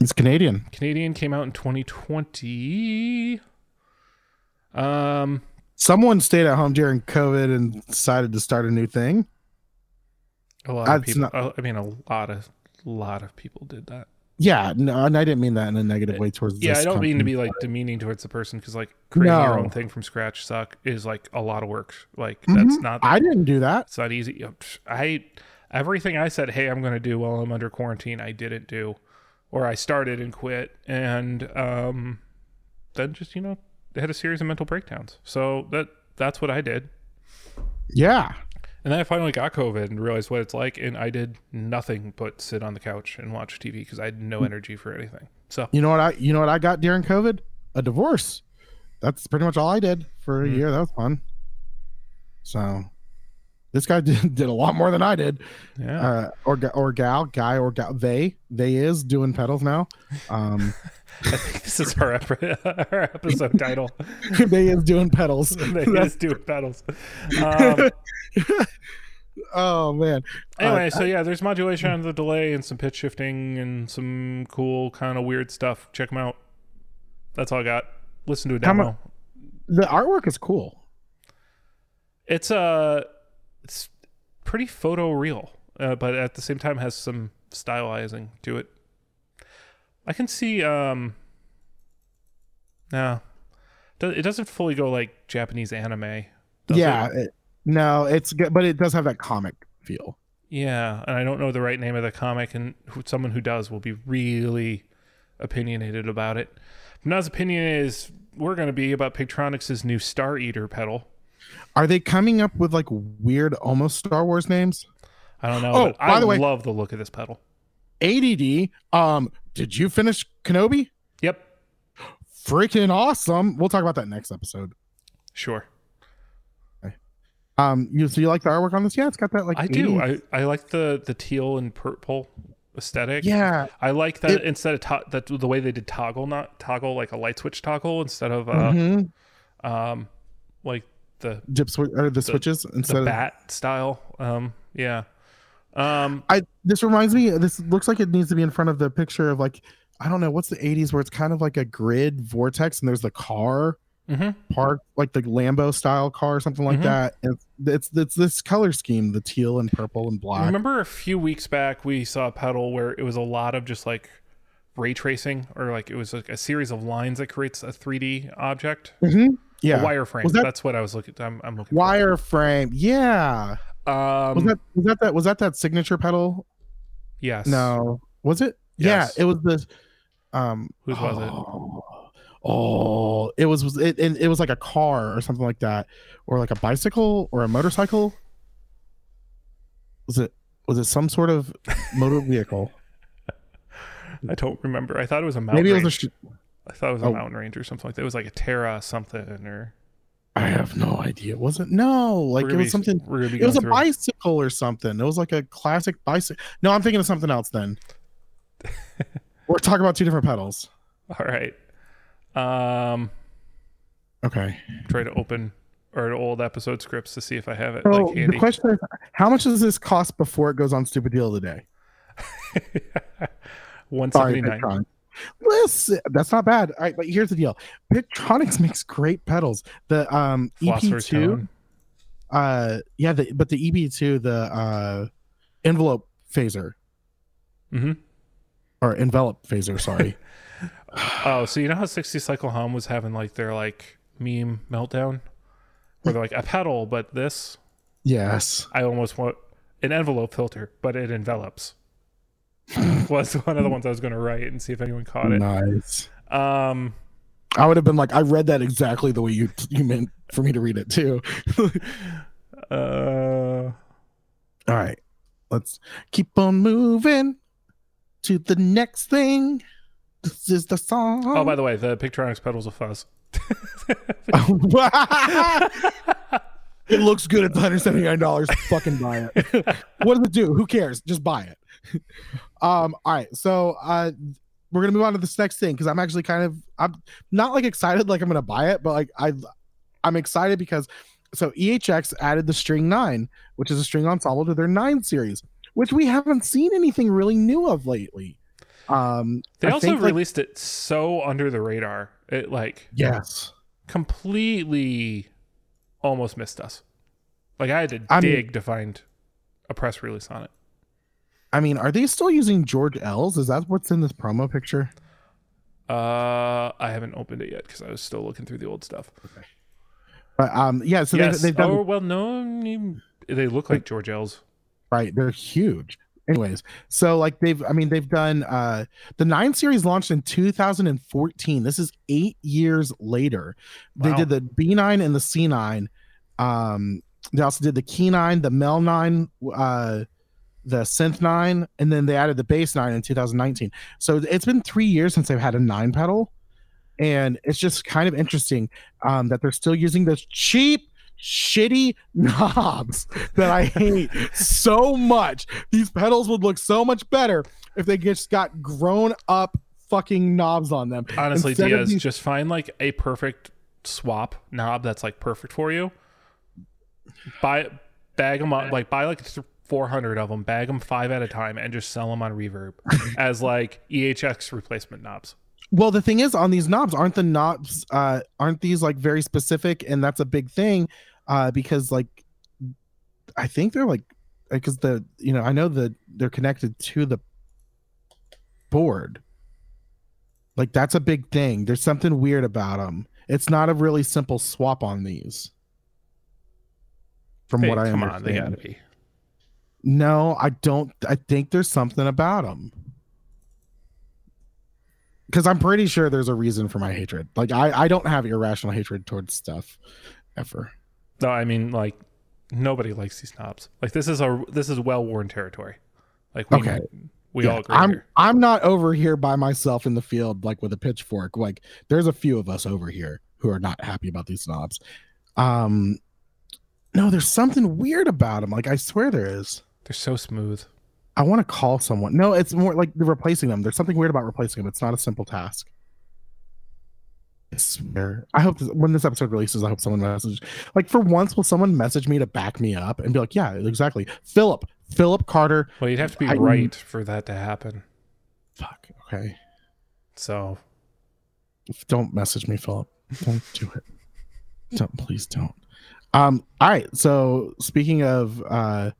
Speaker 1: It's Canadian.
Speaker 2: Canadian came out in 2020. Um,
Speaker 1: Someone stayed at home during COVID and decided to start a new thing.
Speaker 2: a lot of
Speaker 1: That's
Speaker 2: people.
Speaker 1: not-
Speaker 2: uh, I mean, a lot of lot of people did that.
Speaker 1: Yeah, no, and I didn't mean that in a negative way towards.
Speaker 2: Yeah, I don't mean to be like demeaning towards the person because like creating your own thing from scratch suck is like a lot of work. Like that's
Speaker 1: Mhm.
Speaker 2: not
Speaker 1: I didn't do that.
Speaker 2: it's not easy. You know, psh, I everything I said, hey, I'm going to do while I'm under quarantine, I didn't do, or I started and quit, and um, then just you know had a series of mental breakdowns. So that that's what I did.
Speaker 1: Yeah,
Speaker 2: And then I finally got COVID and realized what it's like, and I did nothing but sit on the couch and watch TV because I had no
Speaker 1: Hmm.
Speaker 2: energy for anything. So
Speaker 1: you know what I you know what I got during COVID? A divorce. That's pretty much all I did for a
Speaker 2: Mm.
Speaker 1: year. That was fun. So, this guy [LAUGHS] did, did a lot more than I did.
Speaker 2: yeah,
Speaker 1: Uh, or or gal, guy or gal, they they is doing pedals now. Um, [LAUGHS]
Speaker 2: I [LAUGHS] think this is our, ep- [LAUGHS] our episode title. [LAUGHS]
Speaker 1: they is doing pedals.
Speaker 2: they just do pedals. Um,
Speaker 1: oh man.
Speaker 2: anyway,
Speaker 1: Uh,
Speaker 2: so yeah, there's modulation on the delay and some pitch shifting and some cool kind of weird stuff. Check them out. That's all I got. Listen to a demo.
Speaker 1: the artwork is cool.
Speaker 2: it's uh it's pretty photo real, uh, but at the same time has some stylizing to it. I can see um no. It doesn't fully go like Japanese anime.
Speaker 1: yeah.
Speaker 2: it?
Speaker 1: it- no, it's good, but it does have that comic feel.
Speaker 2: Yeah, and I don't know the right name of the comic, and who, someone who does will be really opinionated about it. Now's opinion is we're going to be about Pigtronix' new Star Eater pedal.
Speaker 1: Are they coming up with like weird, almost Star Wars names?
Speaker 2: I don't know.
Speaker 1: Oh, by
Speaker 2: I
Speaker 1: the way-
Speaker 2: love the look of this pedal.
Speaker 1: ADD. Um, did you finish Kenobi?
Speaker 2: Yep,
Speaker 1: Freaking awesome. We'll talk about that next episode.
Speaker 2: sure.
Speaker 1: Um, you so you like the artwork on this? Yeah, it's got that like
Speaker 2: I do. I, I like the the teal and purple aesthetic.
Speaker 1: yeah.
Speaker 2: I like that
Speaker 1: It-
Speaker 2: instead of to- that the way they did toggle, not toggle like a light switch toggle instead of uh
Speaker 1: mhm.
Speaker 2: um like the
Speaker 1: Dip swi- or the switches instead
Speaker 2: the
Speaker 1: of
Speaker 2: bat style. Um yeah. Um
Speaker 1: I this reminds me this looks like it needs to be in front of the picture of like I don't know what's the 80s where it's kind of like a grid vortex and there's the car
Speaker 2: mhm.
Speaker 1: park like the Lambo style car or something like
Speaker 2: Mhm.
Speaker 1: that. And it's, it's it's this color scheme, the teal and purple and black.
Speaker 2: Remember a few weeks back we saw a pedal where it was a lot of just like ray tracing or like it was like a series of lines that creates a 3D object.
Speaker 1: Mhm. Yeah.
Speaker 2: Wireframe.
Speaker 1: That-
Speaker 2: That's what I was looking I'm, I'm looking
Speaker 1: Wireframe. Yeah.
Speaker 2: Um
Speaker 1: Was that was that that was that that signature pedal?
Speaker 2: yes.
Speaker 1: No. Was it?
Speaker 2: Yes.
Speaker 1: Yeah, it was the um
Speaker 2: Whose was it?
Speaker 1: oh, [GASPS] Oh, it was was it, it it was like a car or something like that or like a bicycle or a motorcycle? Was it was it some sort of motor [LAUGHS] vehicle?
Speaker 2: I don't remember. I thought it was a mountain
Speaker 1: Maybe it was a sh-
Speaker 2: I thought it was a
Speaker 1: oh.
Speaker 2: mountain range or something like that. It was like a Terra something or
Speaker 1: I have no idea. Was it? No, like it was
Speaker 2: be-
Speaker 1: something
Speaker 2: We're gonna be
Speaker 1: it was a
Speaker 2: through-
Speaker 1: bicycle or something. It was like a classic bicycle. No, I'm thinking of something else then. [LAUGHS] We're talking about two different pedals.
Speaker 2: All right. Um,
Speaker 1: Okay.
Speaker 2: try to open our old episode scripts to see if I have it
Speaker 1: So
Speaker 2: like
Speaker 1: the question is, how much does this cost before it goes on Stupid Deal of the Day? [LAUGHS]
Speaker 2: One seventy nine.
Speaker 1: Listen, that's not bad. All right, but here's the deal: Pigtronix makes great pedals. The um EP2, uh, yeah, the, but the EP2, the uh, envelope phaser
Speaker 2: Mm-hmm.
Speaker 1: or envelope phaser, sorry. [LAUGHS] [SIGHS]
Speaker 2: Oh, so you know how sixty cycle hum was having like their like meme meltdown, where they're like a pedal, but this
Speaker 1: yes.
Speaker 2: I almost want an envelope filter, but it envelops. [LAUGHS] was one of the ones I was going to write and see if anyone caught it.
Speaker 1: Nice.
Speaker 2: Um,
Speaker 1: I would have been like, I read that exactly the way you you meant for me to read it too. [LAUGHS]
Speaker 2: uh,
Speaker 1: All right, let's keep on moving to the next thing. This is the song.
Speaker 2: oh, by the way, the Pigtronix pedals a fuzz. [LAUGHS]
Speaker 1: it looks good at $179. Fucking buy it. what does it do? Who cares? Just buy it. [LAUGHS] Um, all right. So uh we're gonna move on to this next thing because I'm actually kind of I'm not like excited like I'm gonna buy it, but like I I'm excited because so EHX added the string nine, which is a string ensemble to their nine series, which we haven't seen anything really new of lately. Um
Speaker 2: They
Speaker 1: I
Speaker 2: also
Speaker 1: think, like-
Speaker 2: released it so under the radar. It like
Speaker 1: yes.
Speaker 2: completely almost missed us. Like I had to
Speaker 1: I mean-
Speaker 2: dig to find a press release on it.
Speaker 1: I mean, are they still using George L's? Is that what's in this promo picture?
Speaker 2: Uh, I haven't opened it yet because I was still looking through the old stuff. Okay.
Speaker 1: But um, yeah. So
Speaker 2: yes.
Speaker 1: they've, they've done
Speaker 2: oh well, no, they look like George L's.
Speaker 1: right. They're huge. Anyways, so like they've, I mean, they've done uh the nine series launched in 2014. This is eight years later. They did the B9 and the C9. Um, they also did the Key 9, the Mel 9, uh, the Synth 9, and then they added the Bass 9 in 2019. So it's been three years since they've had a nine pedal, and it's just kind of interesting um, that they're still using those cheap, shitty knobs that I hate so much. These pedals would look so much better if they just got grown up fucking knobs on them.
Speaker 2: Honestly,
Speaker 1: Instead
Speaker 2: Diaz,
Speaker 1: these-
Speaker 2: just find like a perfect swap knob that's like perfect for you. Buy bag them up, like buy like th- 400 of them, bag them five at a time, and just sell them on Reverb [LAUGHS] as like EHX replacement knobs.
Speaker 1: Well, the thing is, on these knobs, aren't the knobs uh aren't these like very specific, and that's a big thing, uh, because like I think they're like because the you know I know that they're connected to the board. Like that's a big thing. There's something weird about them. It's not a really simple swap on these. From
Speaker 2: Hey,
Speaker 1: what I
Speaker 2: come on,
Speaker 1: understand.
Speaker 2: they gotta be.
Speaker 1: No, I don't. I think there's something about them. Because I'm pretty sure there's a reason for my hatred. Like I, I don't have irrational hatred towards stuff, ever.
Speaker 2: No, I mean like nobody likes these knobs. Like this is a this is well worn territory. Like we
Speaker 1: Okay.
Speaker 2: we
Speaker 1: Yeah,
Speaker 2: all agree
Speaker 1: I'm,
Speaker 2: here.
Speaker 1: I'm not over here by myself in the field, like with a pitchfork. Like there's a few of us over here who are not happy about these knobs. Um, no, there's something weird about them. Like I swear there is.
Speaker 2: They're so smooth.
Speaker 1: I want to call someone. No, it's more like the replacing them. There's something weird about replacing them. It's not a simple task. I swear. I hope this, when this episode releases, I hope someone messages. Like for once, will someone message me to back me up and be like, "Yeah, exactly." Philip, Philip Carter.
Speaker 2: Well, you'd have to be
Speaker 1: I-
Speaker 2: right for that to happen.
Speaker 1: Fuck. Okay.
Speaker 2: So
Speaker 1: Don't message me, Philip. Don't do it. Don't please don't. Um. All right. So speaking of uh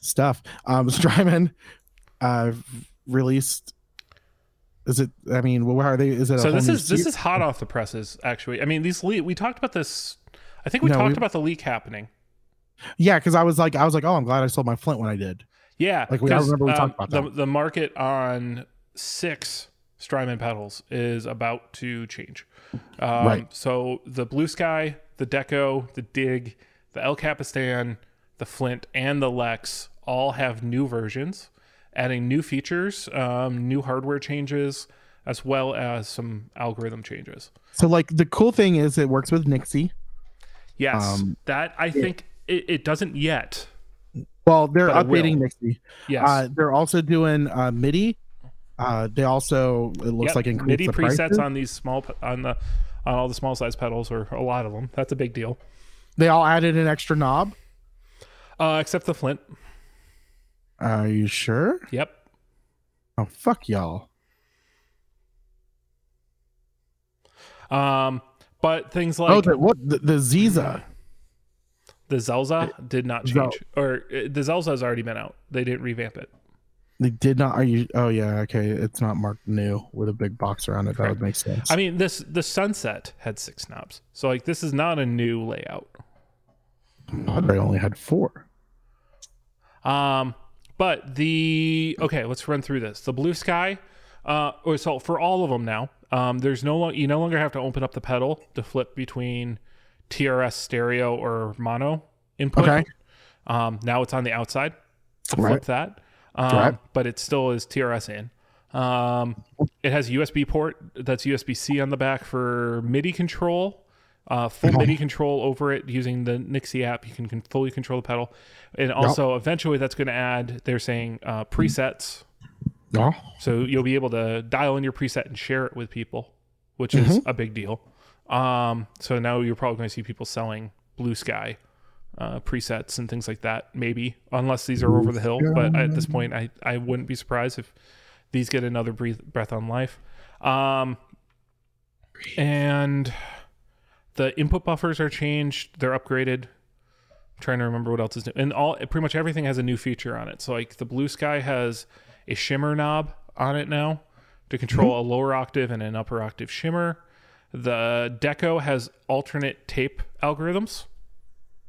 Speaker 1: stuff, um, [LAUGHS] Strymon uh released. Is it? I mean, where are they? Is it?
Speaker 2: so this is this is hot off the presses actually. I mean, these le- we talked about this I think we
Speaker 1: No,
Speaker 2: talked
Speaker 1: we-
Speaker 2: about the leak happening.
Speaker 1: Yeah, because I was like, I was like, oh, I'm glad I sold my Flint when I did.
Speaker 2: Yeah,
Speaker 1: Like, we- I remember we
Speaker 2: um,
Speaker 1: talked about
Speaker 2: the, the market on six Strymon pedals is about to change. Um,
Speaker 1: Right.
Speaker 2: So the Blue Sky, the Deco, the Dig, the El Capistan, the Flint, and the Lex all have new versions, adding new features, um, new hardware changes, as well as some algorithm changes.
Speaker 1: So like the cool thing is it works with Nixie.
Speaker 2: Yes,
Speaker 1: Um,
Speaker 2: that I think it, it doesn't yet.
Speaker 1: Well, they're
Speaker 2: But it will.
Speaker 1: updating Nixie.
Speaker 2: Yes.
Speaker 1: Uh, they're also doing uh, MIDI. Uh, they also it looks
Speaker 2: Yep,
Speaker 1: like increase
Speaker 2: MIDI
Speaker 1: the
Speaker 2: presets
Speaker 1: prices.
Speaker 2: on these small on the on all the small size pedals or a lot of them. That's a big deal.
Speaker 1: They all added an extra knob.
Speaker 2: Uh, except the Flint.
Speaker 1: Are you sure?
Speaker 2: Yep.
Speaker 1: Oh fuck y'all.
Speaker 2: Um, but things like
Speaker 1: oh, the, what the, the Ziza?
Speaker 2: the Zelzah did not
Speaker 1: Zel-
Speaker 2: change, or uh, the Zelzah has already been out. They didn't revamp it.
Speaker 1: They did not. Are you? Oh yeah. Okay. It's not marked new with a big box around it. That would make sense.
Speaker 2: I mean, this the Sunset had six knobs, so like this is not a new layout.
Speaker 1: Padre only had four.
Speaker 2: Um, but the okay, let's run through this. The Blue Sky, uh, or so for all of them now, um, there's no you no longer have to open up the pedal to flip between TRS stereo or mono input.
Speaker 1: Okay.
Speaker 2: Um, now it's on the outside to
Speaker 1: Right.
Speaker 2: flip that. Um,
Speaker 1: Right.
Speaker 2: but it still is TRS in. Um, it has a USB port that's USB C on the back for MIDI control. Uh, full MIDI control over it using the Nixie app. You can, can fully control the pedal, and also eventually that's going to add. They're saying uh, presets,
Speaker 1: Oh,
Speaker 2: so you'll be able to dial in your preset and share it with people, which is a big deal. Um, so now you're probably going to see people selling Blue Sky uh, presets and things like that, maybe, unless these are over the hill. But at this point, I, I wouldn't be surprised if these get another breath, breath on life. Um, and the input buffers are changed, they're upgraded. I'm trying to remember what else is new. And all pretty much everything has a new feature on it. So like the Blue Sky has a shimmer knob on it now to control a lower octave and an upper octave shimmer. The Deco has alternate tape algorithms.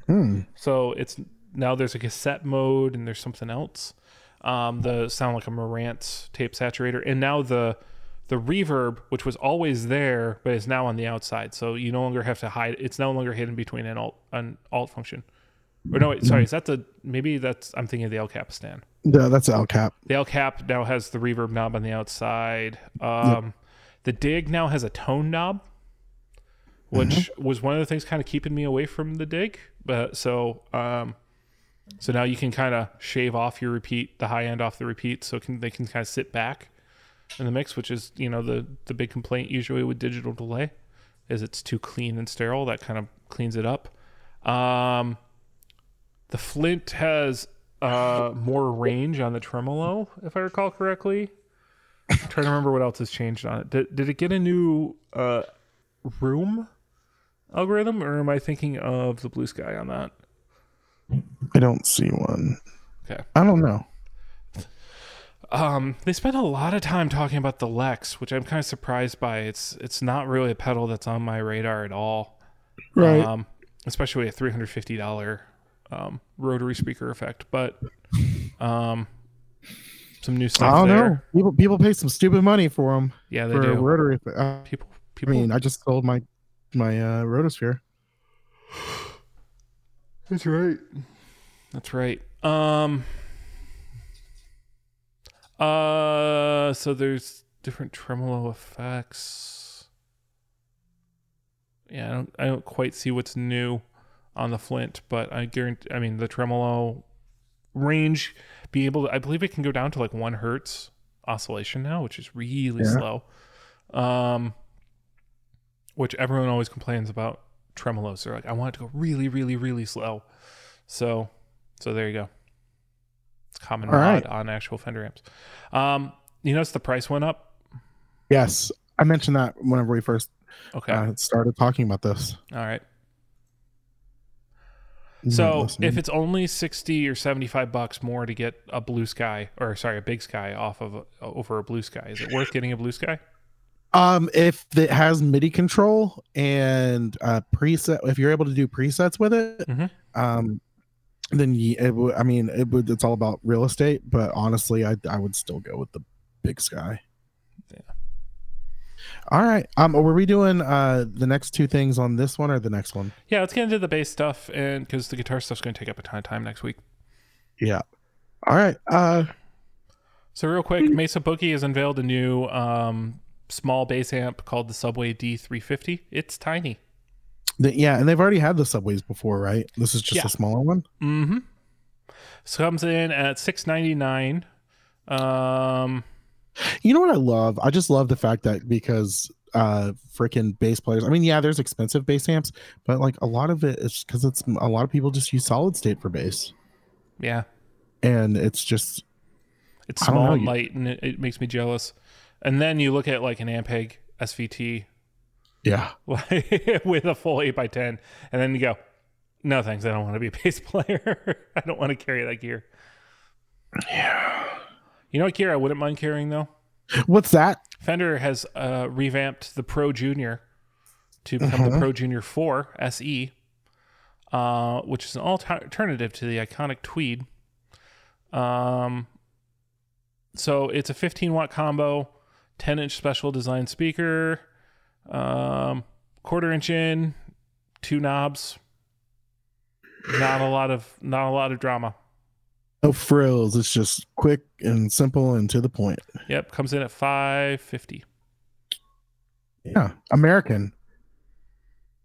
Speaker 1: hmm.
Speaker 2: So it's now there's a cassette mode and there's something else. Um, the sound like a Marantz tape saturator, and now the the reverb, which was always there but is now on the outside. So you no longer have to hide. It's no longer hidden between an alt an alt function. Or no, wait, sorry, is that the maybe that's I'm thinking of the El Capistan.
Speaker 1: Yeah, that's El Cap.
Speaker 2: The El Cap now has the reverb knob on the outside. Um, The Dig now has a tone knob, which was one of the things kind of keeping me away from the Dig. But so, um, so now you can kind of shave off your repeat, the high end off the repeat, so can they can kind of sit back in the mix, which is you know the the big complaint usually with digital delay is it's too clean and sterile. That kind of cleans it up. Um, the Flint has uh, more range on the tremolo, if I recall correctly. I'm trying to remember what else has changed on it. Did, did it get a new uh, room algorithm, or am I thinking of the blue sky on that?
Speaker 1: I don't see one.
Speaker 2: Okay.
Speaker 1: I don't know.
Speaker 2: Um, they spent a lot of time talking about the Lex, which I'm kind of surprised by. It's it's not really a pedal that's on my radar at all.
Speaker 1: Right.
Speaker 2: Um, especially a three hundred fifty dollar um, rotary speaker effect, but um, some new stuff
Speaker 1: I don't
Speaker 2: there.
Speaker 1: know. People people pay some stupid money for them
Speaker 2: Yeah, they
Speaker 1: for a
Speaker 2: do.
Speaker 1: rotary. Uh,
Speaker 2: people,
Speaker 1: I mean, I just sold my my uh, rotosphere.
Speaker 2: That's right. That's right. Um. Uh. So there's different tremolo effects. Yeah, I don't. I don't quite see what's new on the Flint, but I guarantee. I mean, the tremolo range, be able to. I believe it can go down to like one hertz oscillation now, which is really
Speaker 1: Yeah.
Speaker 2: slow. Um. Which everyone always complains about tremolos. They're like, I want it to go really, really, really slow. So, so there you go. Common
Speaker 1: All
Speaker 2: mod
Speaker 1: right.
Speaker 2: on actual Fender amps. Um, you notice the price went up.
Speaker 1: Yes, I mentioned that whenever we first
Speaker 2: Okay,
Speaker 1: uh, started talking about this.
Speaker 2: all right. So if it's only sixty or seventy-five bucks more to get a blue sky, or sorry, a big sky off of over a blue sky, is it worth getting a blue sky?
Speaker 1: um if it has MIDI control and uh preset, if you're able to do presets with it,
Speaker 2: Mhm.
Speaker 1: um, then it would. I mean, it would. It's all about real estate, but honestly, I I would still go with the big sky.
Speaker 2: Yeah.
Speaker 1: All right. Um, were we doing uh the next two things on this one or the next one?
Speaker 2: Yeah, let's get into the bass stuff, and because the guitar stuff's going to take up a ton of time next week.
Speaker 1: Yeah. All right. Uh,
Speaker 2: So real quick, Mesa Boogie has unveiled a new um, small bass amp called the Subway D350. It's tiny.
Speaker 1: The, yeah, and they've already had the subways before, right? This is just
Speaker 2: Yeah.
Speaker 1: a smaller one.
Speaker 2: Mm-hmm. So comes in at six ninety nine. Um,
Speaker 1: You know what I love? I just love the fact that because uh freaking bass players. I mean, yeah, there's expensive bass amps, but like a lot of it is because it's a lot of people just use solid state for bass,
Speaker 2: yeah,
Speaker 1: and it's just
Speaker 2: it's small
Speaker 1: know,
Speaker 2: light, and it, it makes me jealous. And then you look at like an Ampeg SVT
Speaker 1: yeah, [LAUGHS]
Speaker 2: with a full eight x ten, and then you go, no thanks, I don't want to be a [LAUGHS] bass player. I don't want to carry that gear.
Speaker 1: yeah.
Speaker 2: You know what gear I wouldn't mind carrying though?
Speaker 1: What's that?
Speaker 2: Fender has uh, revamped the Pro Junior to become the
Speaker 1: Mhm.
Speaker 2: Pro Junior 4 SE, uh, which is an alternative to the iconic Tweed. Um, so it's a 15 watt combo, 10 inch special design speaker, um, quarter inch in, two knobs. Not a lot of not a lot of drama.
Speaker 1: No frills. It's just quick and simple and to the point.
Speaker 2: Yep, comes in at 550
Speaker 1: Yeah, American.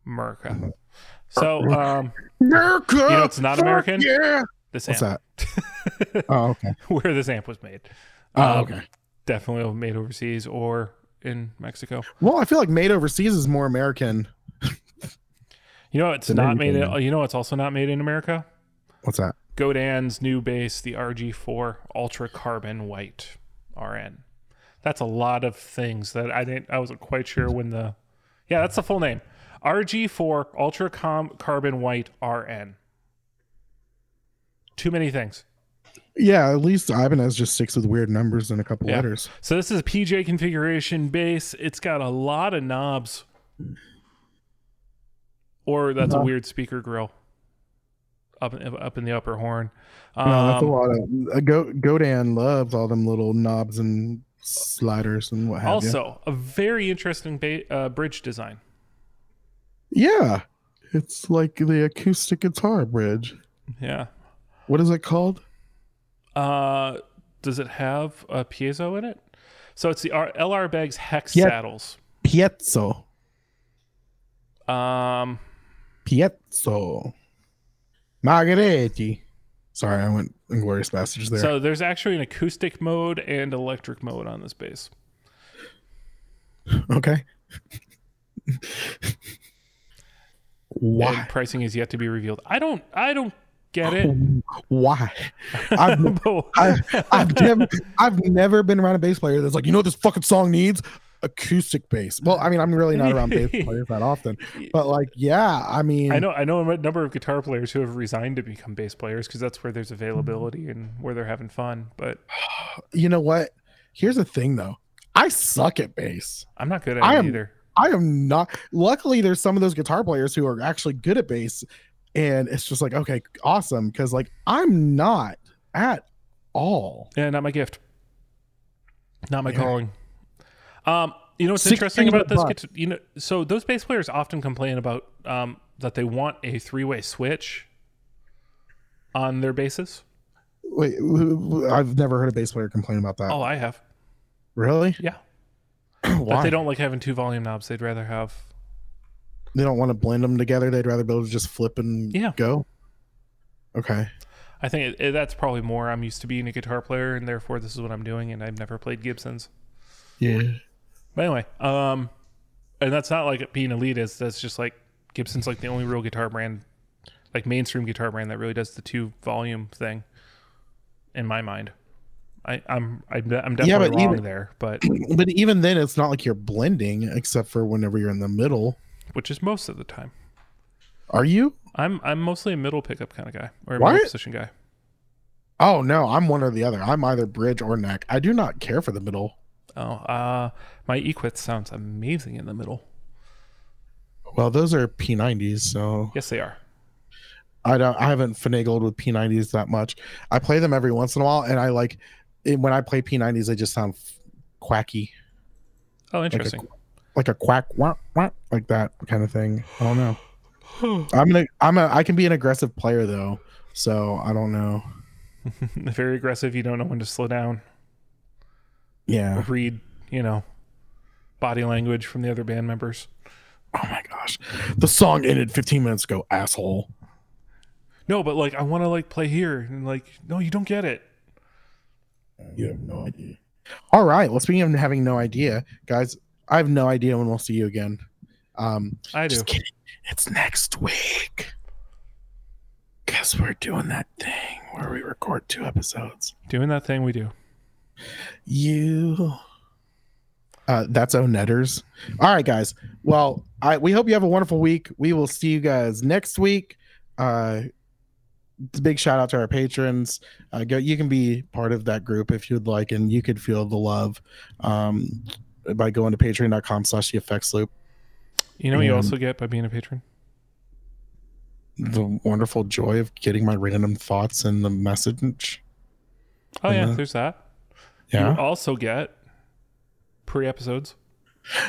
Speaker 2: America. So um,
Speaker 1: America.
Speaker 2: You know it's not American?
Speaker 1: Yeah.
Speaker 2: this
Speaker 1: What's that? Oh, okay. [LAUGHS]
Speaker 2: where this amp was made.
Speaker 1: Oh,
Speaker 2: Um,
Speaker 1: okay.
Speaker 2: Definitely made overseas or in Mexico.
Speaker 1: Well, I feel like made overseas is more American.
Speaker 2: You know it's not made. In, you know it's also not made in America.
Speaker 1: What's that?
Speaker 2: Godin's new bass, the RG4 Ultra Carbon White RN. That's a lot of things that I didn't. I wasn't quite sure when the. Yeah, that's the full name. RG4 Ultra Com- Carbon White RN. Too many things.
Speaker 1: Yeah, at least Ibanez just sticks with weird numbers and a couple
Speaker 2: Yeah.
Speaker 1: letters.
Speaker 2: So this is a PJ configuration bass. It's got a lot of knobs. Or that's a
Speaker 1: Uh-huh.
Speaker 2: weird speaker grill up up in the upper horn.
Speaker 1: no, that's a
Speaker 2: Um,
Speaker 1: lot of uh, Go Godin loves all them little knobs and sliders and what have you.
Speaker 2: also, a very interesting ba- uh, bridge design.
Speaker 1: Yeah, it's like the acoustic guitar bridge.
Speaker 2: Yeah.
Speaker 1: What is it called?
Speaker 2: Uh, does it have a piezo in it? So it's the R- LR Baggs hex
Speaker 1: Yeah.
Speaker 2: saddles.
Speaker 1: Piezo.
Speaker 2: Um,
Speaker 1: Piezo. Margheriti. Sorry, I went Inglourious Basterds there.
Speaker 2: so there's actually an acoustic mode and electric mode on this bass.
Speaker 1: Okay. Why?
Speaker 2: And pricing is yet to be revealed. I don't. I don't get oh, it.
Speaker 1: Why? I've, [LAUGHS] I've, [LAUGHS] I've never I've never been around a bass player that's like, you know what this fucking song needs? Acoustic bass. Well, I mean, I'm really not around bass [LAUGHS] players that often. But like, yeah, I mean
Speaker 2: I know I know a number of guitar players who have resigned to become bass players because that's where there's availability and where they're having fun. But [SIGHS]
Speaker 1: you know what? Here's the thing though. I suck at bass.
Speaker 2: I'm not good at
Speaker 1: I
Speaker 2: it
Speaker 1: am-
Speaker 2: either.
Speaker 1: I am not. Luckily, there's some of those guitar players who are actually good at bass, and it's just like, okay, awesome. Because like I'm not at all.
Speaker 2: Yeah, not my gift. Not my
Speaker 1: Yeah.
Speaker 2: calling. Um, you know what's interesting about this?
Speaker 1: bucks.
Speaker 2: You know, so those bass players often complain about um, that they want a three-way switch on their basses.
Speaker 1: Wait, i've never heard a bass player complain about that.
Speaker 2: Oh, I have.
Speaker 1: Really?
Speaker 2: Yeah,
Speaker 1: Why? [CLEARS THROAT]
Speaker 2: but they don't like having two volume knobs. They'd rather have.
Speaker 1: They don't want to blend them together. They'd rather be able to just flip and
Speaker 2: Yeah.
Speaker 1: go. Okay.
Speaker 2: I think it, it- that's probably more. I'm used to being a guitar player, and therefore this is what I'm doing. And I've never played Gibsons.
Speaker 1: Yeah.
Speaker 2: But anyway, um, and that's not like it being elitist. That's just like Gibson's like the only real guitar brand, like mainstream guitar brand that really does the two volume thing. In my mind, I, I'm I'm, de- I'm
Speaker 1: Yeah,
Speaker 2: definitely
Speaker 1: but
Speaker 2: wrong
Speaker 1: even-
Speaker 2: there, but [CLEARS THROAT]
Speaker 1: But even then, it's not like you're blending, except for whenever you're in the middle.
Speaker 2: Which is most of the time.
Speaker 1: Are you?
Speaker 2: I'm I'm mostly a middle pickup kind of guy or a
Speaker 1: What?
Speaker 2: middle position guy.
Speaker 1: Oh no, I'm one or the other. I'm either bridge or neck. I do not care for the middle.
Speaker 2: Oh, uh, my Equith sounds amazing in the middle.
Speaker 1: Well, those are P90s, so
Speaker 2: Yes, they are.
Speaker 1: I don't. I haven't finagled with P90s that much. I play them every once in a while, and I like when I play P90s. They just sound quacky,
Speaker 2: Oh, interesting.
Speaker 1: like a quack, wah, wah, like that kind of thing. I don't know. Hmm. I'm gonna. I'm a. I can be an aggressive player though, so I don't know. [LAUGHS]
Speaker 2: Very aggressive. You don't know when to slow down.
Speaker 1: Yeah.
Speaker 2: Read, you know, body language from the other band members.
Speaker 1: Oh my gosh, the song ended 15 minutes ago, asshole.
Speaker 2: No, but like I want to like play here and like no, you don't get it.
Speaker 1: You have no idea. All right. Well, speaking of having no idea, guys, I have no idea when we'll see you again. Um,
Speaker 2: I do.
Speaker 1: just kidding. It's next week. Because we're doing that thing where we record two episodes.
Speaker 2: Doing that thing we do.
Speaker 1: You. Uh, that's O Netters. All right, guys. Well, I we hope you have a wonderful week. We will see you guys next week. Uh, big shout out to our patrons. Uh, go, you can be part of that group if you'd like, and you could feel the love um, by going to patreon.com slash the effects loop.
Speaker 2: You know what you also get by being a patron?
Speaker 1: The wonderful joy of getting my random thoughts in the message.
Speaker 2: Oh yeah,
Speaker 1: Uh-huh.
Speaker 2: there's that.
Speaker 1: Yeah.
Speaker 2: You also get pre episodes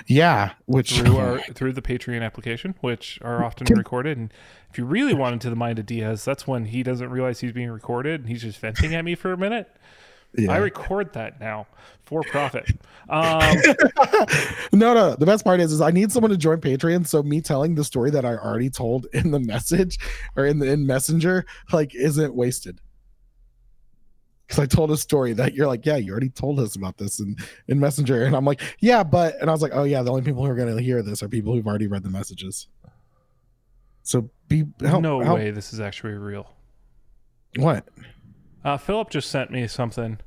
Speaker 1: Yeah. Which
Speaker 2: through [LAUGHS] our through the Patreon application, which are often recorded. And if you really want into the mind of Diaz, that's when he doesn't realize he's being recorded and he's just venting at me for a minute.
Speaker 1: Yeah.
Speaker 2: I record that now for profit. Um, [LAUGHS]
Speaker 1: no, no. The best part is, is I need someone to join Patreon. So me telling the story that I already told in the message or in the in Messenger, like, isn't wasted. Because I told a story that you're like, yeah, you already told us about this in in Messenger, and I'm like, yeah, but, and I was like, oh yeah, the only people who are going to hear this are people who've already read the messages. So be help,
Speaker 2: no
Speaker 1: help-
Speaker 2: way this is actually real.
Speaker 1: What
Speaker 2: Uh, Philip just sent me something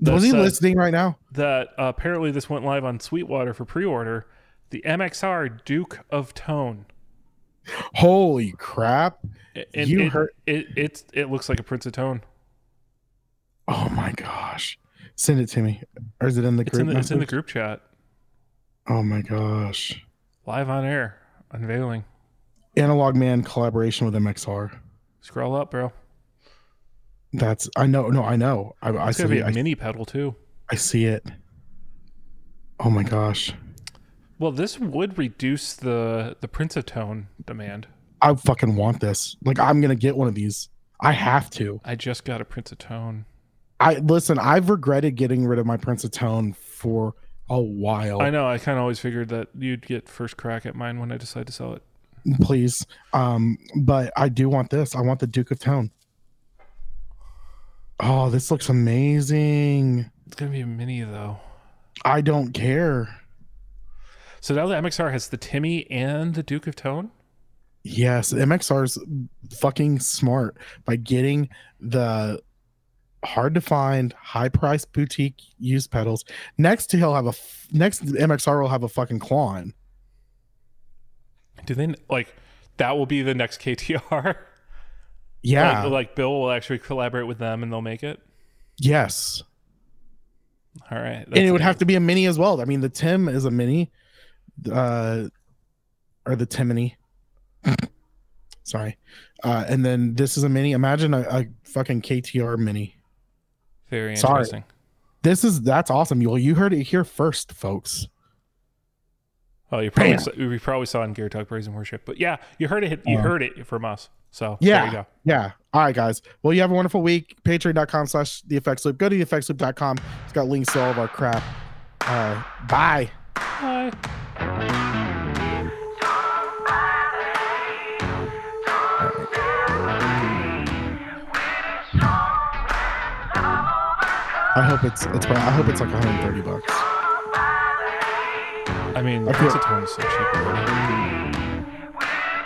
Speaker 1: was he listening right now?
Speaker 2: that uh, apparently this went live on Sweetwater for pre-order. The MXR Duke of Tone.
Speaker 1: Holy crap!
Speaker 2: And
Speaker 1: You
Speaker 2: it,
Speaker 1: heard-
Speaker 2: it, it's it looks like a Prince of Tone.
Speaker 1: Oh my gosh! Send it to me, or is it in the
Speaker 2: It's
Speaker 1: group?
Speaker 2: in the, it's in the group chat.
Speaker 1: Oh my gosh!
Speaker 2: Live on air. Unveiling.
Speaker 1: Analog Man collaboration with MXR.
Speaker 2: Scroll up, bro.
Speaker 1: That's I know. No, I know. I, I
Speaker 2: It's gonna be
Speaker 1: see.
Speaker 2: a
Speaker 1: I,
Speaker 2: mini pedal too.
Speaker 1: I see it. Oh my gosh!
Speaker 2: Well, this would reduce the the Prince of Tone demand.
Speaker 1: I fucking want this. Like I'm gonna get one of these. I have to.
Speaker 2: I just got a Prince of Tone.
Speaker 1: I listen. I've regretted getting rid of my Prince of Tone for a while.
Speaker 2: I know. I kind of always figured that you'd get first crack at mine when I decide to sell it.
Speaker 1: Please, um, but I do want this. I want the Duke of Tone. Oh, this looks amazing.
Speaker 2: It's gonna be a mini though.
Speaker 1: I don't care.
Speaker 2: So now the MXR has the Timmy and the Duke of Tone.
Speaker 1: Yes, MXR's fucking smart by getting the hard to find, high priced boutique used pedals. Next, he'll have a next MXR will have a fucking Klon.
Speaker 2: Do they like that? Will be the next KTR. [LAUGHS]
Speaker 1: Yeah,
Speaker 2: like, like Bill will actually collaborate with them and they'll make it.
Speaker 1: yes,
Speaker 2: All right,
Speaker 1: and it would have to be a mini as well. I mean, the Tim is a mini, uh, or the Timony. [LAUGHS] Sorry, uh, and then this is a mini. Imagine a, a fucking KTR mini.
Speaker 2: very
Speaker 1: Sorry.
Speaker 2: interesting.
Speaker 1: This is that's awesome. You you heard it here first, folks.
Speaker 2: Oh, you probably
Speaker 1: Bam.
Speaker 2: saw, we probably saw it in Gear Talk Praise and Worship, but yeah, you heard it. You
Speaker 1: Uh,
Speaker 2: heard it from us. So there you
Speaker 1: Yeah.
Speaker 2: go.
Speaker 1: Yeah. All right, guys. Well, you have a wonderful week. Patreon.com slash the effects loop. Go to theeffectsloop.com. It's got links to all of our crap. Uh, bye.
Speaker 2: Bye.
Speaker 1: I hope it's it's I hope it's like 130 bucks.
Speaker 2: I mean,
Speaker 1: I feel-
Speaker 2: Pizza Tone is so cheap. already.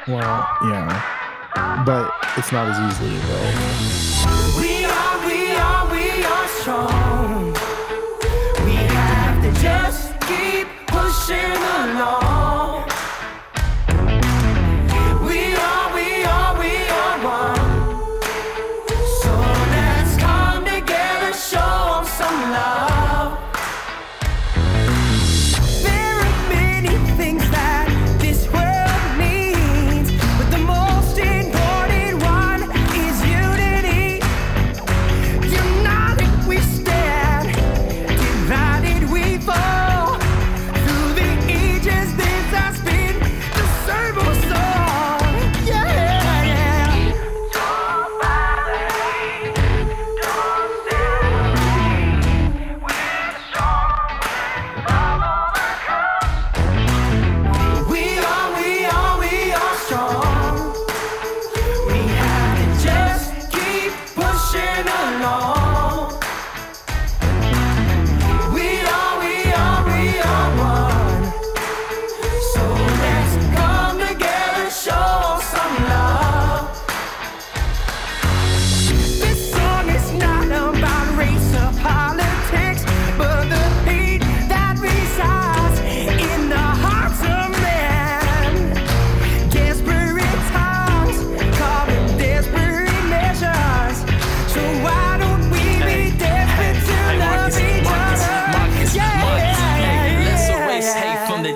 Speaker 1: Well, yeah. But it's not as easily available.
Speaker 3: We are, we are, we are strong.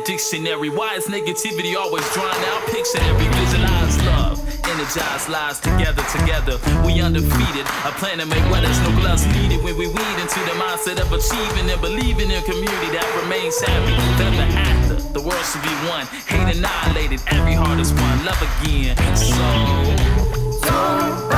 Speaker 3: The
Speaker 4: dictionary. Why is negativity always drawn out? Pictionary, visualize love. Energize lives together, together. We undefeated. A plan to make weathers, no gloves needed when we weed into the mindset of achieving and believing in a community that remains happy. Ever after, the world should be one. Hate annihilated, every heart is one. Love again. So.
Speaker 3: Buy